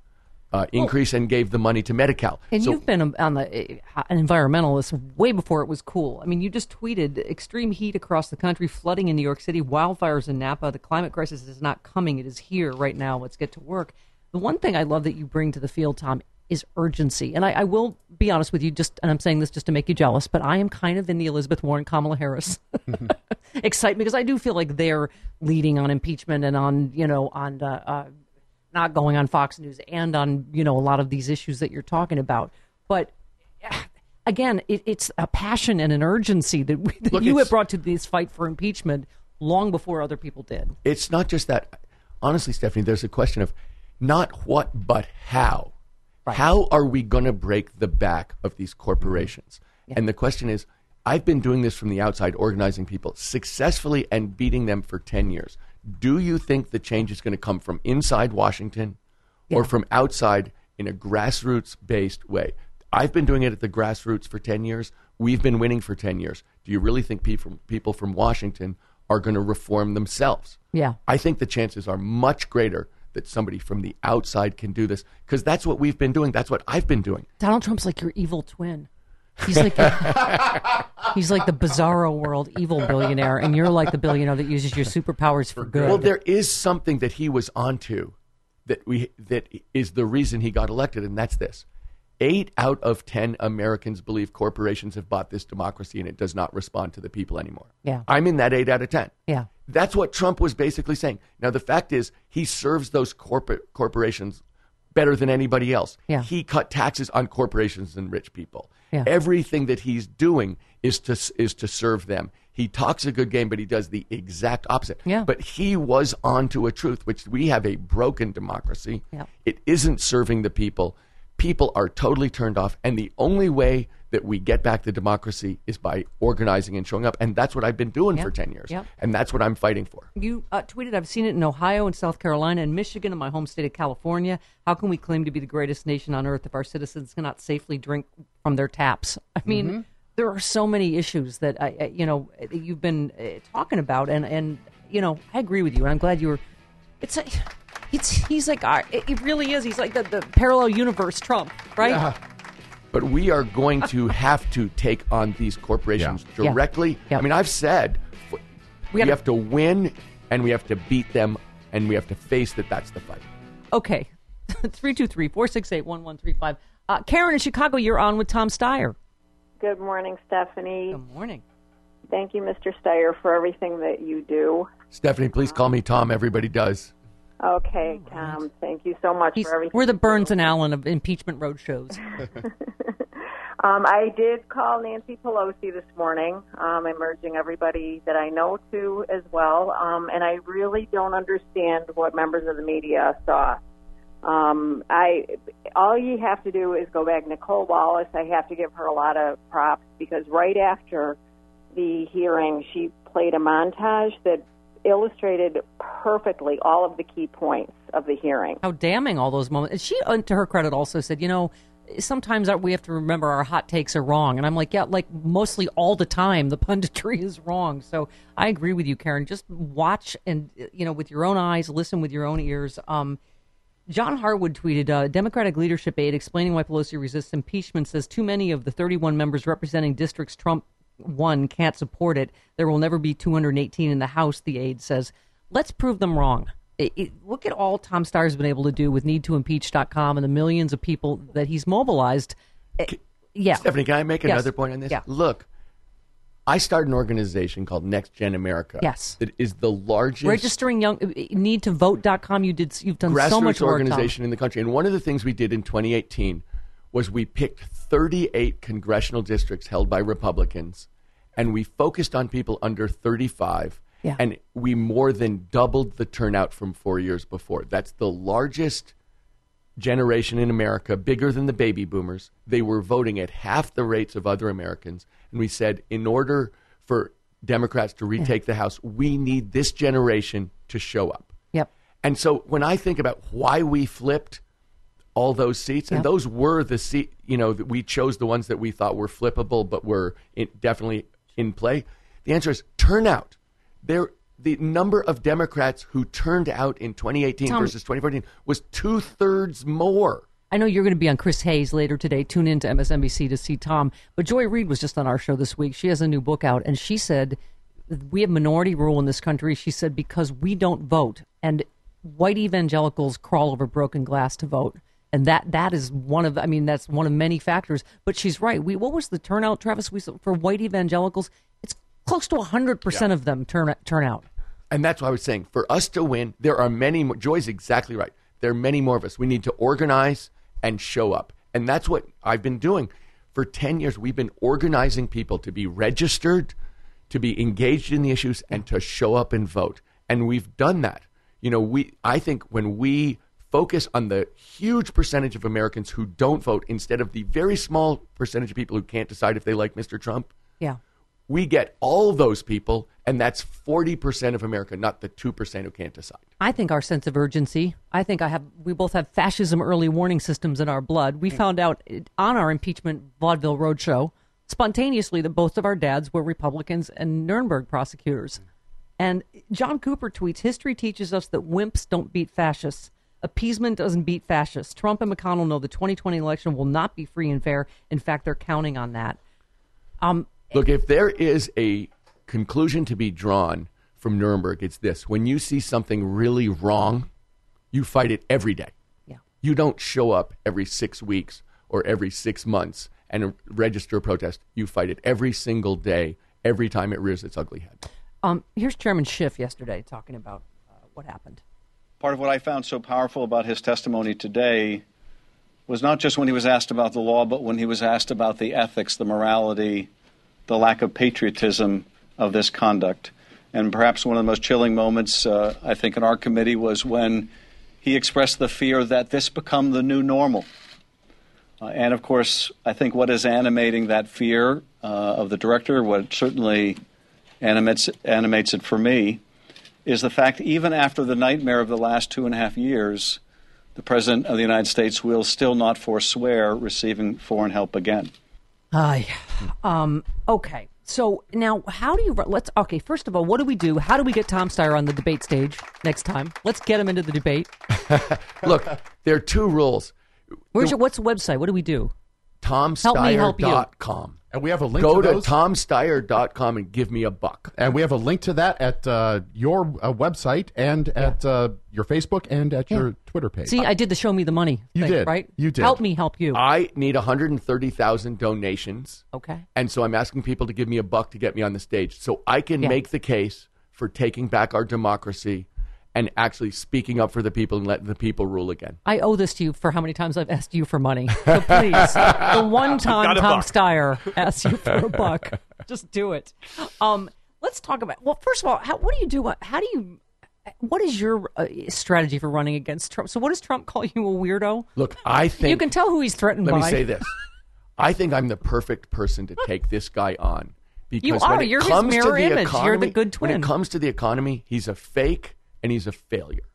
uh, increase and gave the money to Medi-Cal. And So- you've been on the uh, an environmentalist way before it was cool. I mean, you just tweeted extreme heat across the country, flooding in New York City, wildfires in Napa. The climate crisis is not coming; it is here right now. Let's get to work. The one thing I love that you bring to the field, Tom, is urgency. And I, I will be honest with you, just and I'm saying this just to make you jealous, but I am kind of in the Elizabeth Warren, Kamala Harris (laughs) excitement because I do feel like they're leading on impeachment and on you know on uh, uh, not going on Fox News and on you know a lot of these issues that you're talking about. But (sighs) again, it, it's a passion and an urgency that, we, that Look, you have brought to this fight for impeachment long before other people did. it's not just that. Honestly, Stephanie, there's a question of not what, but how. How are we going to break the back of these corporations? Mm-hmm. And the question is I've been doing this from the outside, organizing people successfully and beating them for 10 years. Do you think the change is going to come from inside Washington or from outside in a grassroots based way? I've been doing it at the grassroots for 10 years. We've been winning for 10 years. Do you really think people, people from Washington are going to reform themselves? Yeah. I think the chances are much greater that somebody from the outside can do this because that's what we've been doing. That's what I've been doing. Donald Trump's like your evil twin. He's like (laughs) he's like the bizarro world evil billionaire, and you're like the billionaire that uses your superpowers for good. Well, there is something that he was onto that we that is the reason he got elected, and that's this. Eight out of ten Americans believe corporations have bought this democracy and it does not respond to the people anymore. Yeah. I'm in that eight out of ten. yeah. That's what Trump was basically saying. Now, the fact is, he serves those corporate corporations better than anybody else. Yeah. He cut taxes on corporations and rich people. Yeah. Everything that he's doing is to is to serve them. He talks a good game, but he does the exact opposite. Yeah. But he was onto a truth, which we have a broken democracy. It isn't serving the people. People are totally turned off, and the only way that we get back the democracy is by organizing and showing up. And that's what I've been doing Yeah. for ten years, Yeah. and that's what I'm fighting for. You uh, tweeted, I've seen it in Ohio and South Carolina and Michigan and my home state of California. How can we claim to be the greatest nation on earth if our citizens cannot safely drink from their taps? (laughs) I mean, Mm-hmm. there are so many issues that I, I you know, you've been uh, talking about, and and you know, I agree with you, and I'm glad you were. It's a, it's he's like it it really is. He's like the, the parallel universe Trump, right? But we are going to (laughs) have to take on these corporations Yeah. directly. Yeah. I mean, I've said f- we, have to win and we have to beat them and we have to face that that's the fight. Okay, (laughs) three two three four six eight one one three five. Uh, Karen in Chicago, you're on with Tom Steyer. Good morning, Stephanie. Good morning. Thank you, Mr. Steyer, for everything that you do. Stephanie, please call me Tom. Everybody does. Okay, Tom, thank you so much He's- for everything. we're the Burns and Allen of impeachment roadshows. (laughs) Um, I did call Nancy Pelosi this morning. Um, I'm urging everybody that I know to as well. Um, and I really don't understand what members of the media saw. Um, I all you have to do is go back. Nicolle Wallace, I have to give her a lot of props because right after the hearing, she played a montage that illustrated perfectly all of the key points of the hearing. How damning all those moments. She, uh, to her credit, also said, you know, sometimes we have to remember our hot takes are wrong. And I'm like, yeah, like mostly all the time, the (laughs) punditry is wrong. So I agree with you, Karen. Just watch and, you know, with your own eyes, listen with your own ears. Um, John Harwood tweeted, uh, Democratic leadership aide explaining why Pelosi resists impeachment says too many of the 31 members representing districts Trump won can't support it. There will never be 218 in the House, the aide says. Let's prove them wrong. It, it, look at all Tom Steyer's been able to do with needtoimpeach.com and the millions of people that he's mobilized. Eh, it, yeah. Stephanie, can I make Yes. another point on this? Yeah. Look, I started an organization called Next Gen America. Yes. That is the largest Registering young eh, needtovote.com. You did. You've done grassroots so much work. Tom. organization in the country. And one of the things we did in 2018 was we picked 38 congressional districts held by Republicans, and we focused on people under 35. Yeah. And we more than doubled the turnout from four years before. That's the largest generation in America, bigger than the baby boomers. They were voting at half the rates of other Americans. And we said, in order for Democrats to retake the House, we need this generation to show up. Yep. And so when I think about why we flipped all those seats, and Yep. those were the seat, you know, that we chose the ones that we thought were flippable, but were in, definitely in play. The answer is turnout. There, the number of Democrats who turned out in 2018 Tom- versus 2014 was two thirds more. I know you're going to be on Chris Hayes later today. Tune in to MSNBC to see Tom. But Joy Reid was just on our show this week. She has a new book out, and she said we have minority rule in this country. She said because we don't vote, and white evangelicals crawl over broken glass to vote, and that that is one of I mean that's one of many factors. But she's right. We what was the turnout, Travis? We for white evangelicals, it's close to hundred percent of them turn turn out. And that's what I was saying. For us to win, there are many more. Joy's exactly right. There are many more of us. We need to organize and show up. And that's what I've been doing. For 10 years, we've been organizing people to be registered, to be engaged in the issues, and to show up and vote. And we've done that. You know, we, I think when we focus on the huge percentage of Americans who don't vote instead of the very small percentage of people who can't decide if they like Mr. Trump, Yeah. we get all those people, and that's 40% of America, not the 2% who can't decide. I think our sense of urgency. I think I have. We both have fascism early warning systems in our blood. We found out on our impeachment vaudeville roadshow spontaneously that both of our dads were Republicans and Nuremberg prosecutors. Mm. And Jon Cooper tweets: "History teaches us that wimps don't beat fascists. Appeasement doesn't beat fascists. Trump and McConnell know the 2020 election will not be free and fair. In fact, they're counting on that." Um, Look, if there is a conclusion to be drawn from Nuremberg, it's this. When you see something really wrong, you fight it every day. Yeah. You don't show up every six weeks or every six months and register a protest. You fight it every single day, every time it rears its ugly head. um, here's Chairman Schiff yesterday talking about uh, what happened. Part of what I found so powerful about his testimony today was not just when he was asked about the law, but when he was asked about the ethics, the morality, the lack of patriotism of this conduct. And perhaps one of the most chilling moments, uh, I think, in our committee was when he expressed the fear that this become the new normal. Uh, and of course, I think what is animating that fear uh, of the director, what certainly animates, animates it for me, is the fact even after the nightmare of the last two and a half years, the President of the United States will still not forswear receiving foreign help again. Aye. Um, okay. So now, how do you let's? Okay, first of all, what do we do? How do we get Tom Steyer on the debate stage next time? Let's get him into the debate. (laughs) Look, there are two rules. Where's your what's the website? What do we do? TomSteyer.com. Help me help you. And we have a link Go to to those. TomSteyer.com and give me a buck. And we have a link to that at uh, your uh, website and at uh, your Facebook and at your Twitter page. See, I did the show me the money. You thing, did. right? You did. Help me help you. I need 130,000 donations. Okay. And so I'm asking people to give me a buck to get me on the stage so I can Yeah. make the case for taking back our democracy and actually speaking up for the people and letting the people rule again. I owe this to you for how many times I've asked you for money. So please, the (laughs) one time Tom buck. Steyer asks you for a buck, just do it. Um, let's talk about. Well, first of all, how, what do you do? How do you? What is your uh, strategy for running against Trump? So, what does Trump call you a weirdo? Look, I think you can tell who he's threatened Let by. me say this. (laughs) I think I'm the perfect person to take this guy on. Because You when are. it You're his comes to mirror the image. You're the good twin. When it comes to the economy, he's a fake and he's a failure.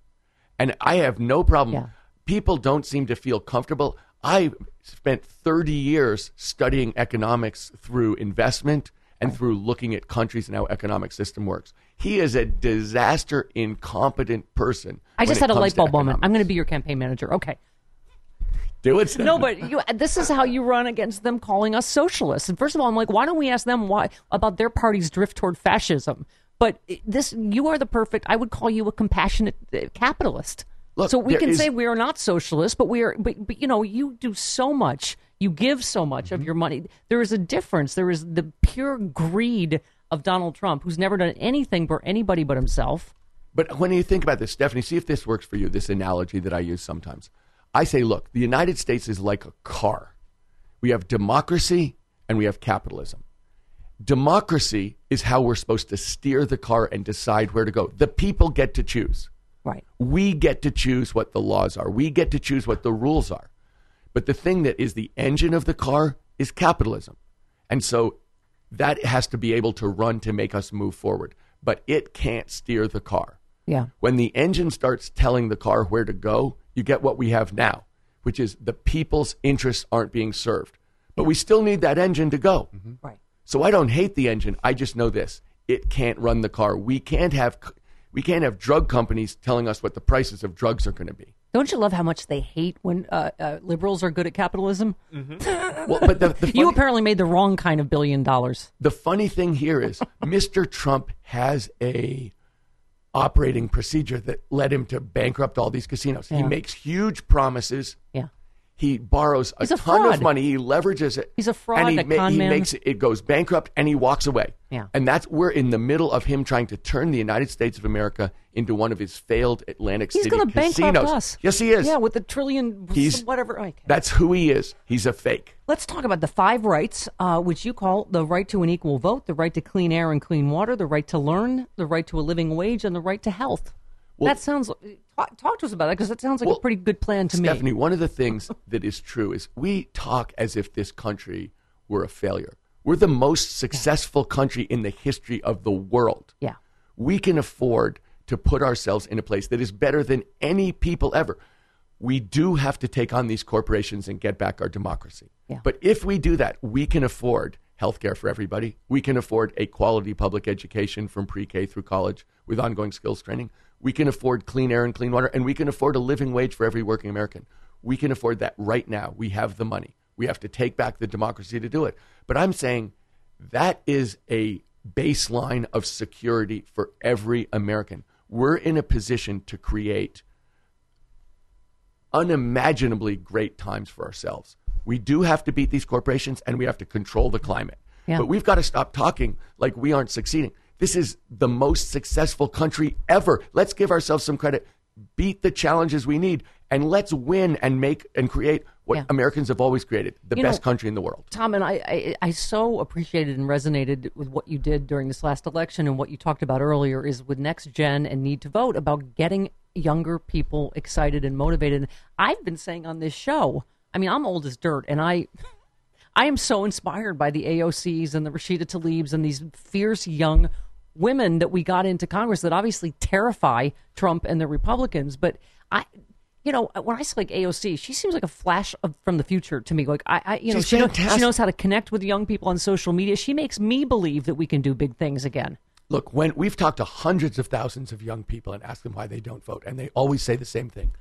And I have no problem. People don't seem to feel comfortable. I spent 30 years studying economics through investment and through looking at countries and how economic system works. He is a disaster incompetent person. I just had a light bulb moment. I'm going to be your campaign manager. Okay. Do it. No, but you, this is how you run against them calling us socialists. And first of all, I'm like, why don't we ask them why about their party's drift toward fascism? But this, you are the perfect. I would call you a compassionate uh, capitalist. Look, so we can is- say we are not socialists, but we are. But, but you know, you do so much. You give so much Mm-hmm. of your money. There is a difference. There is the pure greed of Donald Trump, who's never done anything for anybody but himself. But when you think about this, Stephanie, see if this works for you, this analogy that I use sometimes. I say, look, the United States is like a car. We have democracy and we have capitalism. Democracy is how we're supposed to steer the car and decide where to go. The people get to choose. Right. We get to choose what the laws are. We get to choose what the rules are. But the thing that is the engine of the car is capitalism. And so that has to be able to run to make us move forward. But it can't steer the car. Yeah. When the engine starts telling the car where to go, you get what we have now, which is the people's interests aren't being served. But we still need that engine to go. Mm-hmm. Right. So I don't hate the engine. I just know this: it can't run the car. We can't have we can't have drug companies telling us what the prices of drugs are going to be. Don't you love how much they hate when uh, uh, liberals are good at capitalism? (laughs) Well, but the, the you apparently made the wrong kind of billion dollars. The funny thing here is (laughs) Mr. Trump has a operating procedure that led him to bankrupt all these casinos. He makes huge promises. Yeah. He borrows a, He's a ton fraud. of money. He leverages it. He's a fraud, and he, a con he man. makes it, it goes bankrupt and he walks away. Yeah. And that's we're in the middle of him trying to turn the United States of America into one of his failed Atlantic He's City going to casinos. bankrupt us. Yes, he is. Yeah, with the trillion, He's- whatever. Okay. That's who he is. He's a fake. Let's talk about the five rights, uh, which you call the right to an equal vote, the right to clean air and clean water, the right to learn, the right to a living wage, and the right to health. That sounds. Talk, talk to us about that because that sounds like a pretty good plan to Stephanie, me. Stephanie, one of the things that is true is we talk as if this country were a failure. We're the most successful country in the history of the world. Yeah. We can afford to put ourselves in a place that is better than any people ever. We do have to take on these corporations and get back our democracy. Yeah. But if we do that, we can afford health care for everybody. We can afford a quality public education from pre K through college with ongoing skills training. We can afford clean air and clean water, and we can afford a living wage for every working American. We can afford that right now. We have the money. We have to take back the democracy to do it. But I'm saying that is a baseline of security for every American. We're in a position to create unimaginably great times for ourselves. We do have to beat these corporations and we have to control the climate. Yeah. But we've got to stop talking like we aren't succeeding. This is the most successful country ever. Let's give ourselves some credit. Beat the challenges we need and let's win and make and create what Yeah. Americans have always created the You best know, country in the world. Tom and I, I, I so appreciated and resonated with what you did during this last election and what you talked about earlier is with Next Gen and Need to Vote about getting younger people excited and motivated. I've been saying on this show, I mean, I'm old as dirt, and I, I am so inspired by the AOCs and the Rashida Tlaibs and these fierce young women that we got into Congress that obviously terrify Trump and the Republicans. But I, you know, when I say like AOC, she seems like a flash of, from the future to me. Like I, I you know, she, know, she knows how to connect with young people on social media. She makes me believe that we can do big things again. Look, when we've talked to hundreds of thousands of young people and asked them why they don't vote, and they always say the same thing.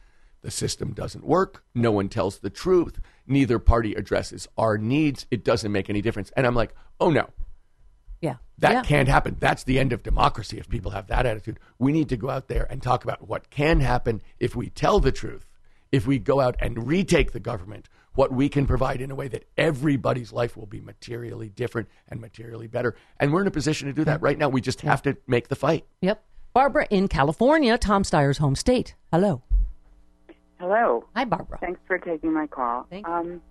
The system doesn't work. No one tells the truth. Neither party addresses our needs. It doesn't make any difference. And I'm like, oh no, Yeah, that yeah. can't happen. That's the end of democracy if people have that attitude. We need to go out there and talk about what can happen if we tell the truth, if we go out and retake the government, what we can provide in a way that everybody's life will be materially different and materially better. And we're in a position to do that right now. We just have to make the fight. Yep. Barbara in California, Tom Steyer's home state. Hello. Hello. Hi, Barbara. Thanks for taking my call. Thank um,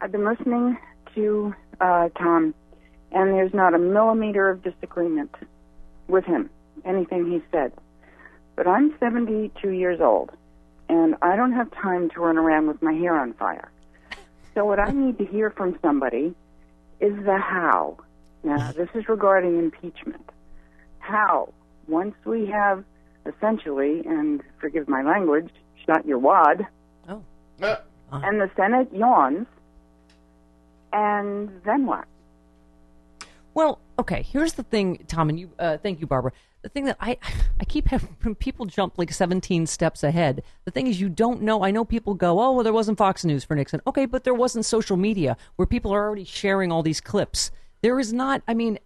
I've been listening to uh, Tom, and there's not a millimeter of disagreement with him, anything he said. But I'm 72 years old, and I don't have time to run around with my hair on fire. So what I need to hear from somebody is the how. Now, (laughs) this is regarding impeachment. How, once we have essentially, and forgive my language, shot your wad, Oh. and the Senate yawns, and then what? Well, okay. Here's the thing, Tom, and you. Uh, thank you, Barbara. The thing that I I keep having when people jump like 17 steps ahead. The thing is, you don't know. I know people go, "Oh, well, there wasn't Fox News for Nixon." Okay, but there wasn't social media where people are already sharing all these clips. There is not. I mean.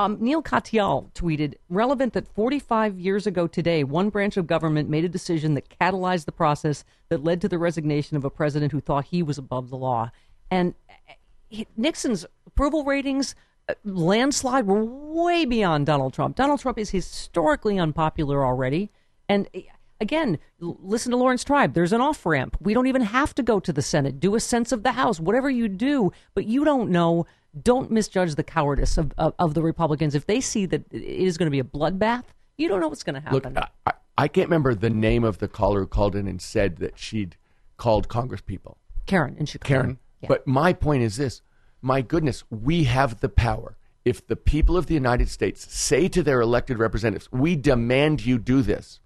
Um, Neal Katyal tweeted, relevant that 45 years ago today, one branch of government made a decision that catalyzed the process that led to the resignation of a president who thought he was above the law. And eh, Nixon's approval ratings, uh, landslide, were way beyond Donald Trump. Donald Trump is historically unpopular already. And uh, again, listen to Laurence Tribe. There's an off ramp. We don't even have to go to the Senate. Do a sense of the House, whatever you do, but you don't know. Don't misjudge the cowardice of, of, of the Republicans. If they see that it is going to be a bloodbath, you don't know what's going to happen. Look, I, I can't remember the name of the caller who called in and said that she'd called Congress people. Karen in Chicago. Karen. Yeah. But my point is this my goodness, we have the power. If the people of the United States say to their elected representatives, we demand you do this,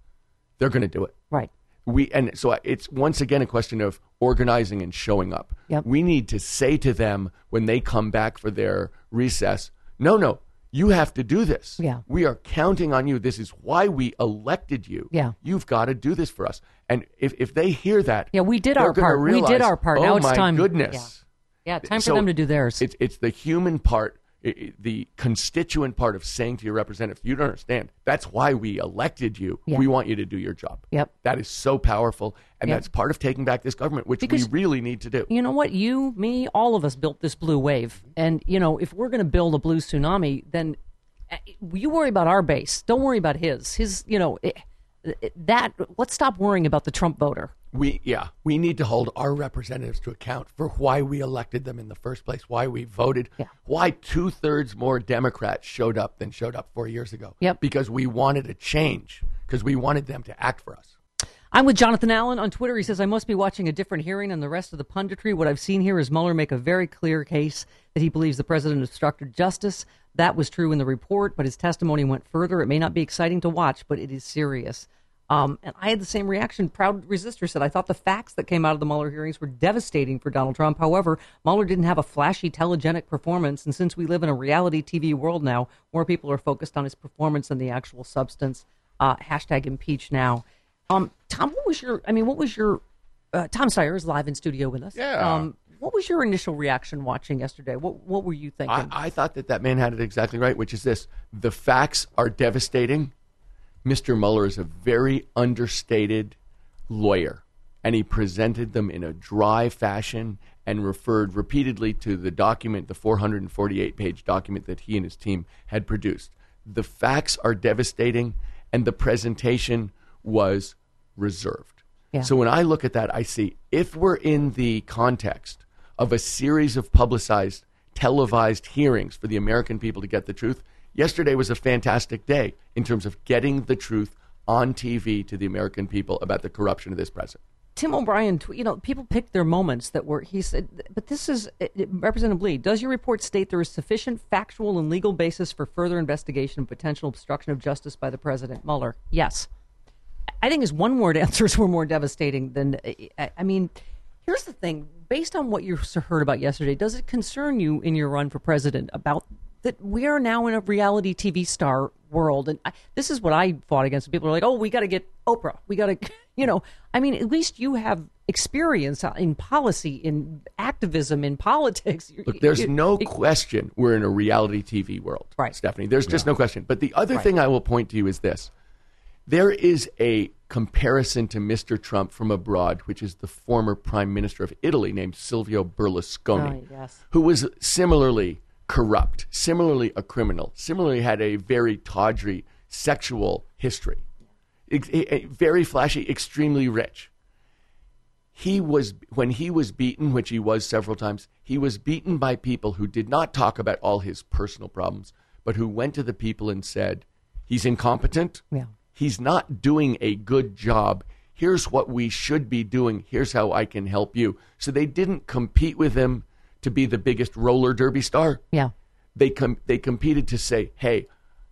they're going to do it. Right. We and so it's once again a question of organizing and showing up. Yep. We need to say to them when they come back for their recess, no, no, you have to do this. Yeah. We are counting on you. This is why we elected you. Yeah. You've got to do this for us. And if, if they hear that, Yeah, we did our part. We did our part. Oh Now it's my time- Goodness. Yeah, time for So them to do theirs. It's it's the human part, the constituent part of saying to your representative, "You don't understand. That's why we elected you. Yeah. We want you to do your job." Yep. That is so powerful, and Yep. that's part of taking back this government, which Because- we really need to do. you know what? You, me, all of us built this blue wave. And, you know, if we're going to build a blue tsunami, then uh, you worry about our base. Don't worry about his. His, you know, it, it- that, let's stop worrying about the Trump voter. We yeah, we need to hold our representatives to account for why we elected them in the first place, why we voted, why two thirds more Democrats showed up than showed up four years ago. Yep. Because we wanted a change, because we wanted them to act for us. I'm with Jonathan Allen on Twitter. He says, I must be watching a different hearing than the rest of the punditry. What I've seen here is Mueller make a very clear case that he believes the president obstructed justice. That was true in the report, but his testimony went further. It may not be exciting to watch, but it is serious. Um, and I had the same reaction. Proud Resistor said, I thought the facts that came out of the Mueller hearings were devastating for Donald Trump. However, Mueller didn't have a flashy, telegenic performance. And since we live in a reality TV world now, more people are focused on his performance than the actual substance. Uh, hashtag impeach now. Um, Tom, what was your, I mean, what was your, uh, Tom Steyer is live in studio with us. Yeah. Um, what was your initial reaction watching yesterday? What, what were you thinking? I, I thought that that man had it exactly right, which is this: the facts are devastating. Mr. Mueller is a very understated lawyer, and he presented them in a dry fashion and referred repeatedly to the document, the 448 page document that he and his team had produced. The facts are devastating, and the presentation was reserved. Yeah. So when I look at that, I see if we're in the context of a series of publicized, televised hearings for the American people to get the truth, yesterday was a fantastic day in terms of getting the truth on TV to the American people about the corruption of this president. Tim O'Brien, you know, people picked their moments that were, he said, but this is, uh, Representative Lee, does your report state there is sufficient factual and legal basis for further investigation of potential obstruction of justice by the president? Mueller, yes. I think his one word (laughs) answers were more devastating than, I, I mean, here's the thing. Based on what you heard about yesterday, does it concern you in your run for president about that we are now in a reality TV star world? And I, this is what I fought against. People are like, oh, we got to get Oprah. We got to, (laughs) you know, I mean, at least you have experience in policy, in activism, in politics. Look, there's you- no it- question we're in a reality TV world, Right. Stephanie. There's just Yeah. no question. But the other Right. thing I will point to you is this: there is a comparison to Mr. Trump from abroad, which is the former Prime Minister of Italy named Silvio Berlusconi, Oh, yes. who was similarly corrupt, similarly a criminal, similarly had a very tawdry sexual history. Very flashy, extremely rich. He was when he was beaten, which he was several times. He was beaten by people who did not talk about all his personal problems, but who went to the people and said, "He's incompetent. Yeah. He's not doing a good job. Here's what we should be doing. Here's how I can help you." So they didn't compete with him to be the biggest roller derby star. Yeah. They com- they competed to say, "Hey,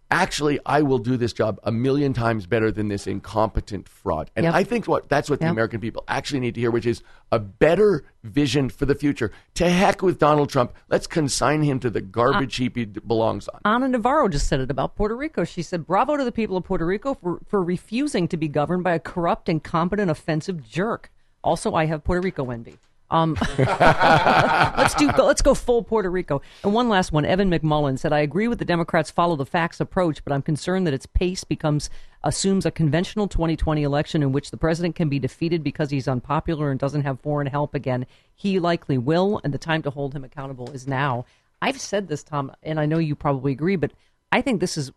actually I will do this job a million times better than this incompetent fraud." And Yep. I think what that's what the American people actually need to hear, which is a better vision for the future. To heck with Donald Trump. Let's consign him to the garbage heap he belongs on. Ana Navarro just said it about Puerto Rico. She said, Bravo to the people of Puerto Rico for, for refusing to be governed by a corrupt, incompetent, offensive jerk. Also, I have Puerto Rico envy. Um, (laughs) let's do. Let's go full Puerto Rico. And one last one. Evan McMullin said, "I agree with the Democrats' follow the facts approach, but I'm concerned that its pace becomes assumes a conventional 2020 election in which the president can be defeated because he's unpopular and doesn't have foreign help again. He likely will, and the time to hold him accountable is now." I've said this, Tom, and I know you probably agree, but I think this is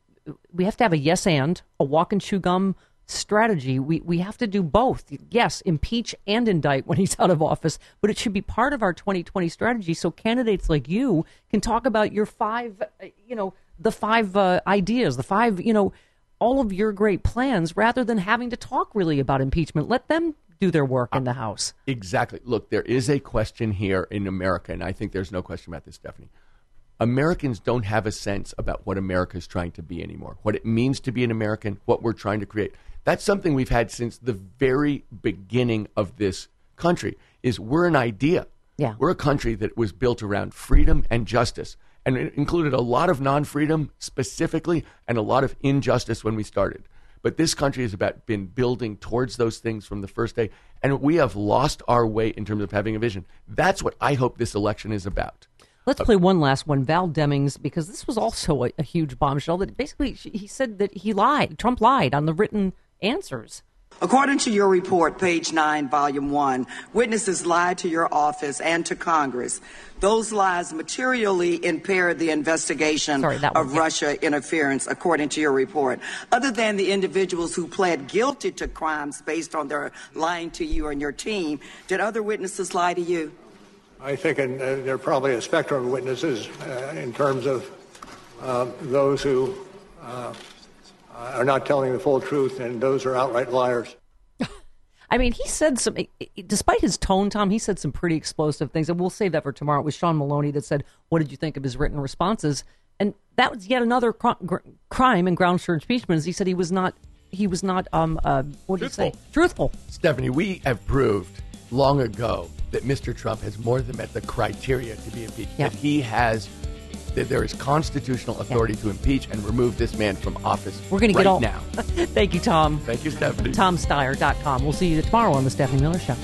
we have to have a yes and a walk and chew gum strategy. We we have to do both. Yes, impeach and indict when he's out of office, but it should be part of our 2020 strategy so candidates like you can talk about your five, you know, the five uh, ideas, the five, you know, all of your great plans rather than having to talk really about impeachment. Let them do their work in the House. Exactly. Look, there is a question here in America, and I think there's no question about this, Stephanie. Americans don't have a sense about what America is trying to be anymore, what it means to be an American, what we're trying to create. That's something we've had since the very beginning of this country. Is we're an idea. Yeah. We're a country that was built around freedom and justice, and it included a lot of non-freedom specifically, and a lot of injustice when we started. But this country has about been building towards those things from the first day, and we have lost our way in terms of having a vision. That's what I hope this election is about. Let's play one last one. Val Demings, because this was also a, a huge bombshell that basically she- he said that he lied. Trump lied on the written answers. According to your report, page 9, volume 1, witnesses lied to your office and to Congress. Those lies materially impaired the investigation Sorry, one, of yeah. Russia interference, according to your report. Other than the individuals who pled guilty to crimes based on their lying to you and your team, did other witnesses lie to you? I think and, uh, there are probably a spectrum of witnesses uh, in terms of uh, those who uh, are not telling the full truth and those are outright liars. (laughs) I mean, he said some, despite his tone, Tom, he said some pretty explosive things. And we'll save that for tomorrow. It was Sean Maloney that said, What did you think of his written responses? And that was yet another cr- gr- crime and grounds for impeachment. Is he said he was not, he was not, um, uh, what did he say? Truthful. Stephanie, we have proved long ago that Mr. Trump has more than met the criteria to be impeached. Yeah. That he has, that there is constitutional authority to impeach and remove this man from office. We're going to get all. now. (laughs) Thank you, Tom. Thank you, Stephanie. TomSteyer.com. We'll see you tomorrow on The Stephanie Miller Show.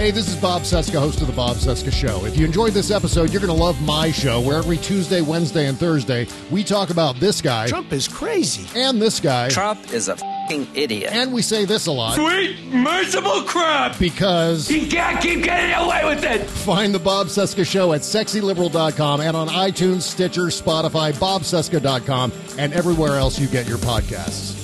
Hey, this is Bob Cesca, host of The Bob Cesca Show. If you enjoyed this episode, you're going to love my show, where every Tuesday, Wednesday, and Thursday, we talk about this guy. Trump is crazy. And this guy. Trump is a fing idiot. And we say this a lot. Sweet, merciful crap! Because. He can't keep getting away with it! Find The Bob Cesca Show at sexyliberal.com and on iTunes, Stitcher, Spotify, bobcesca.com, and everywhere else you get your podcasts.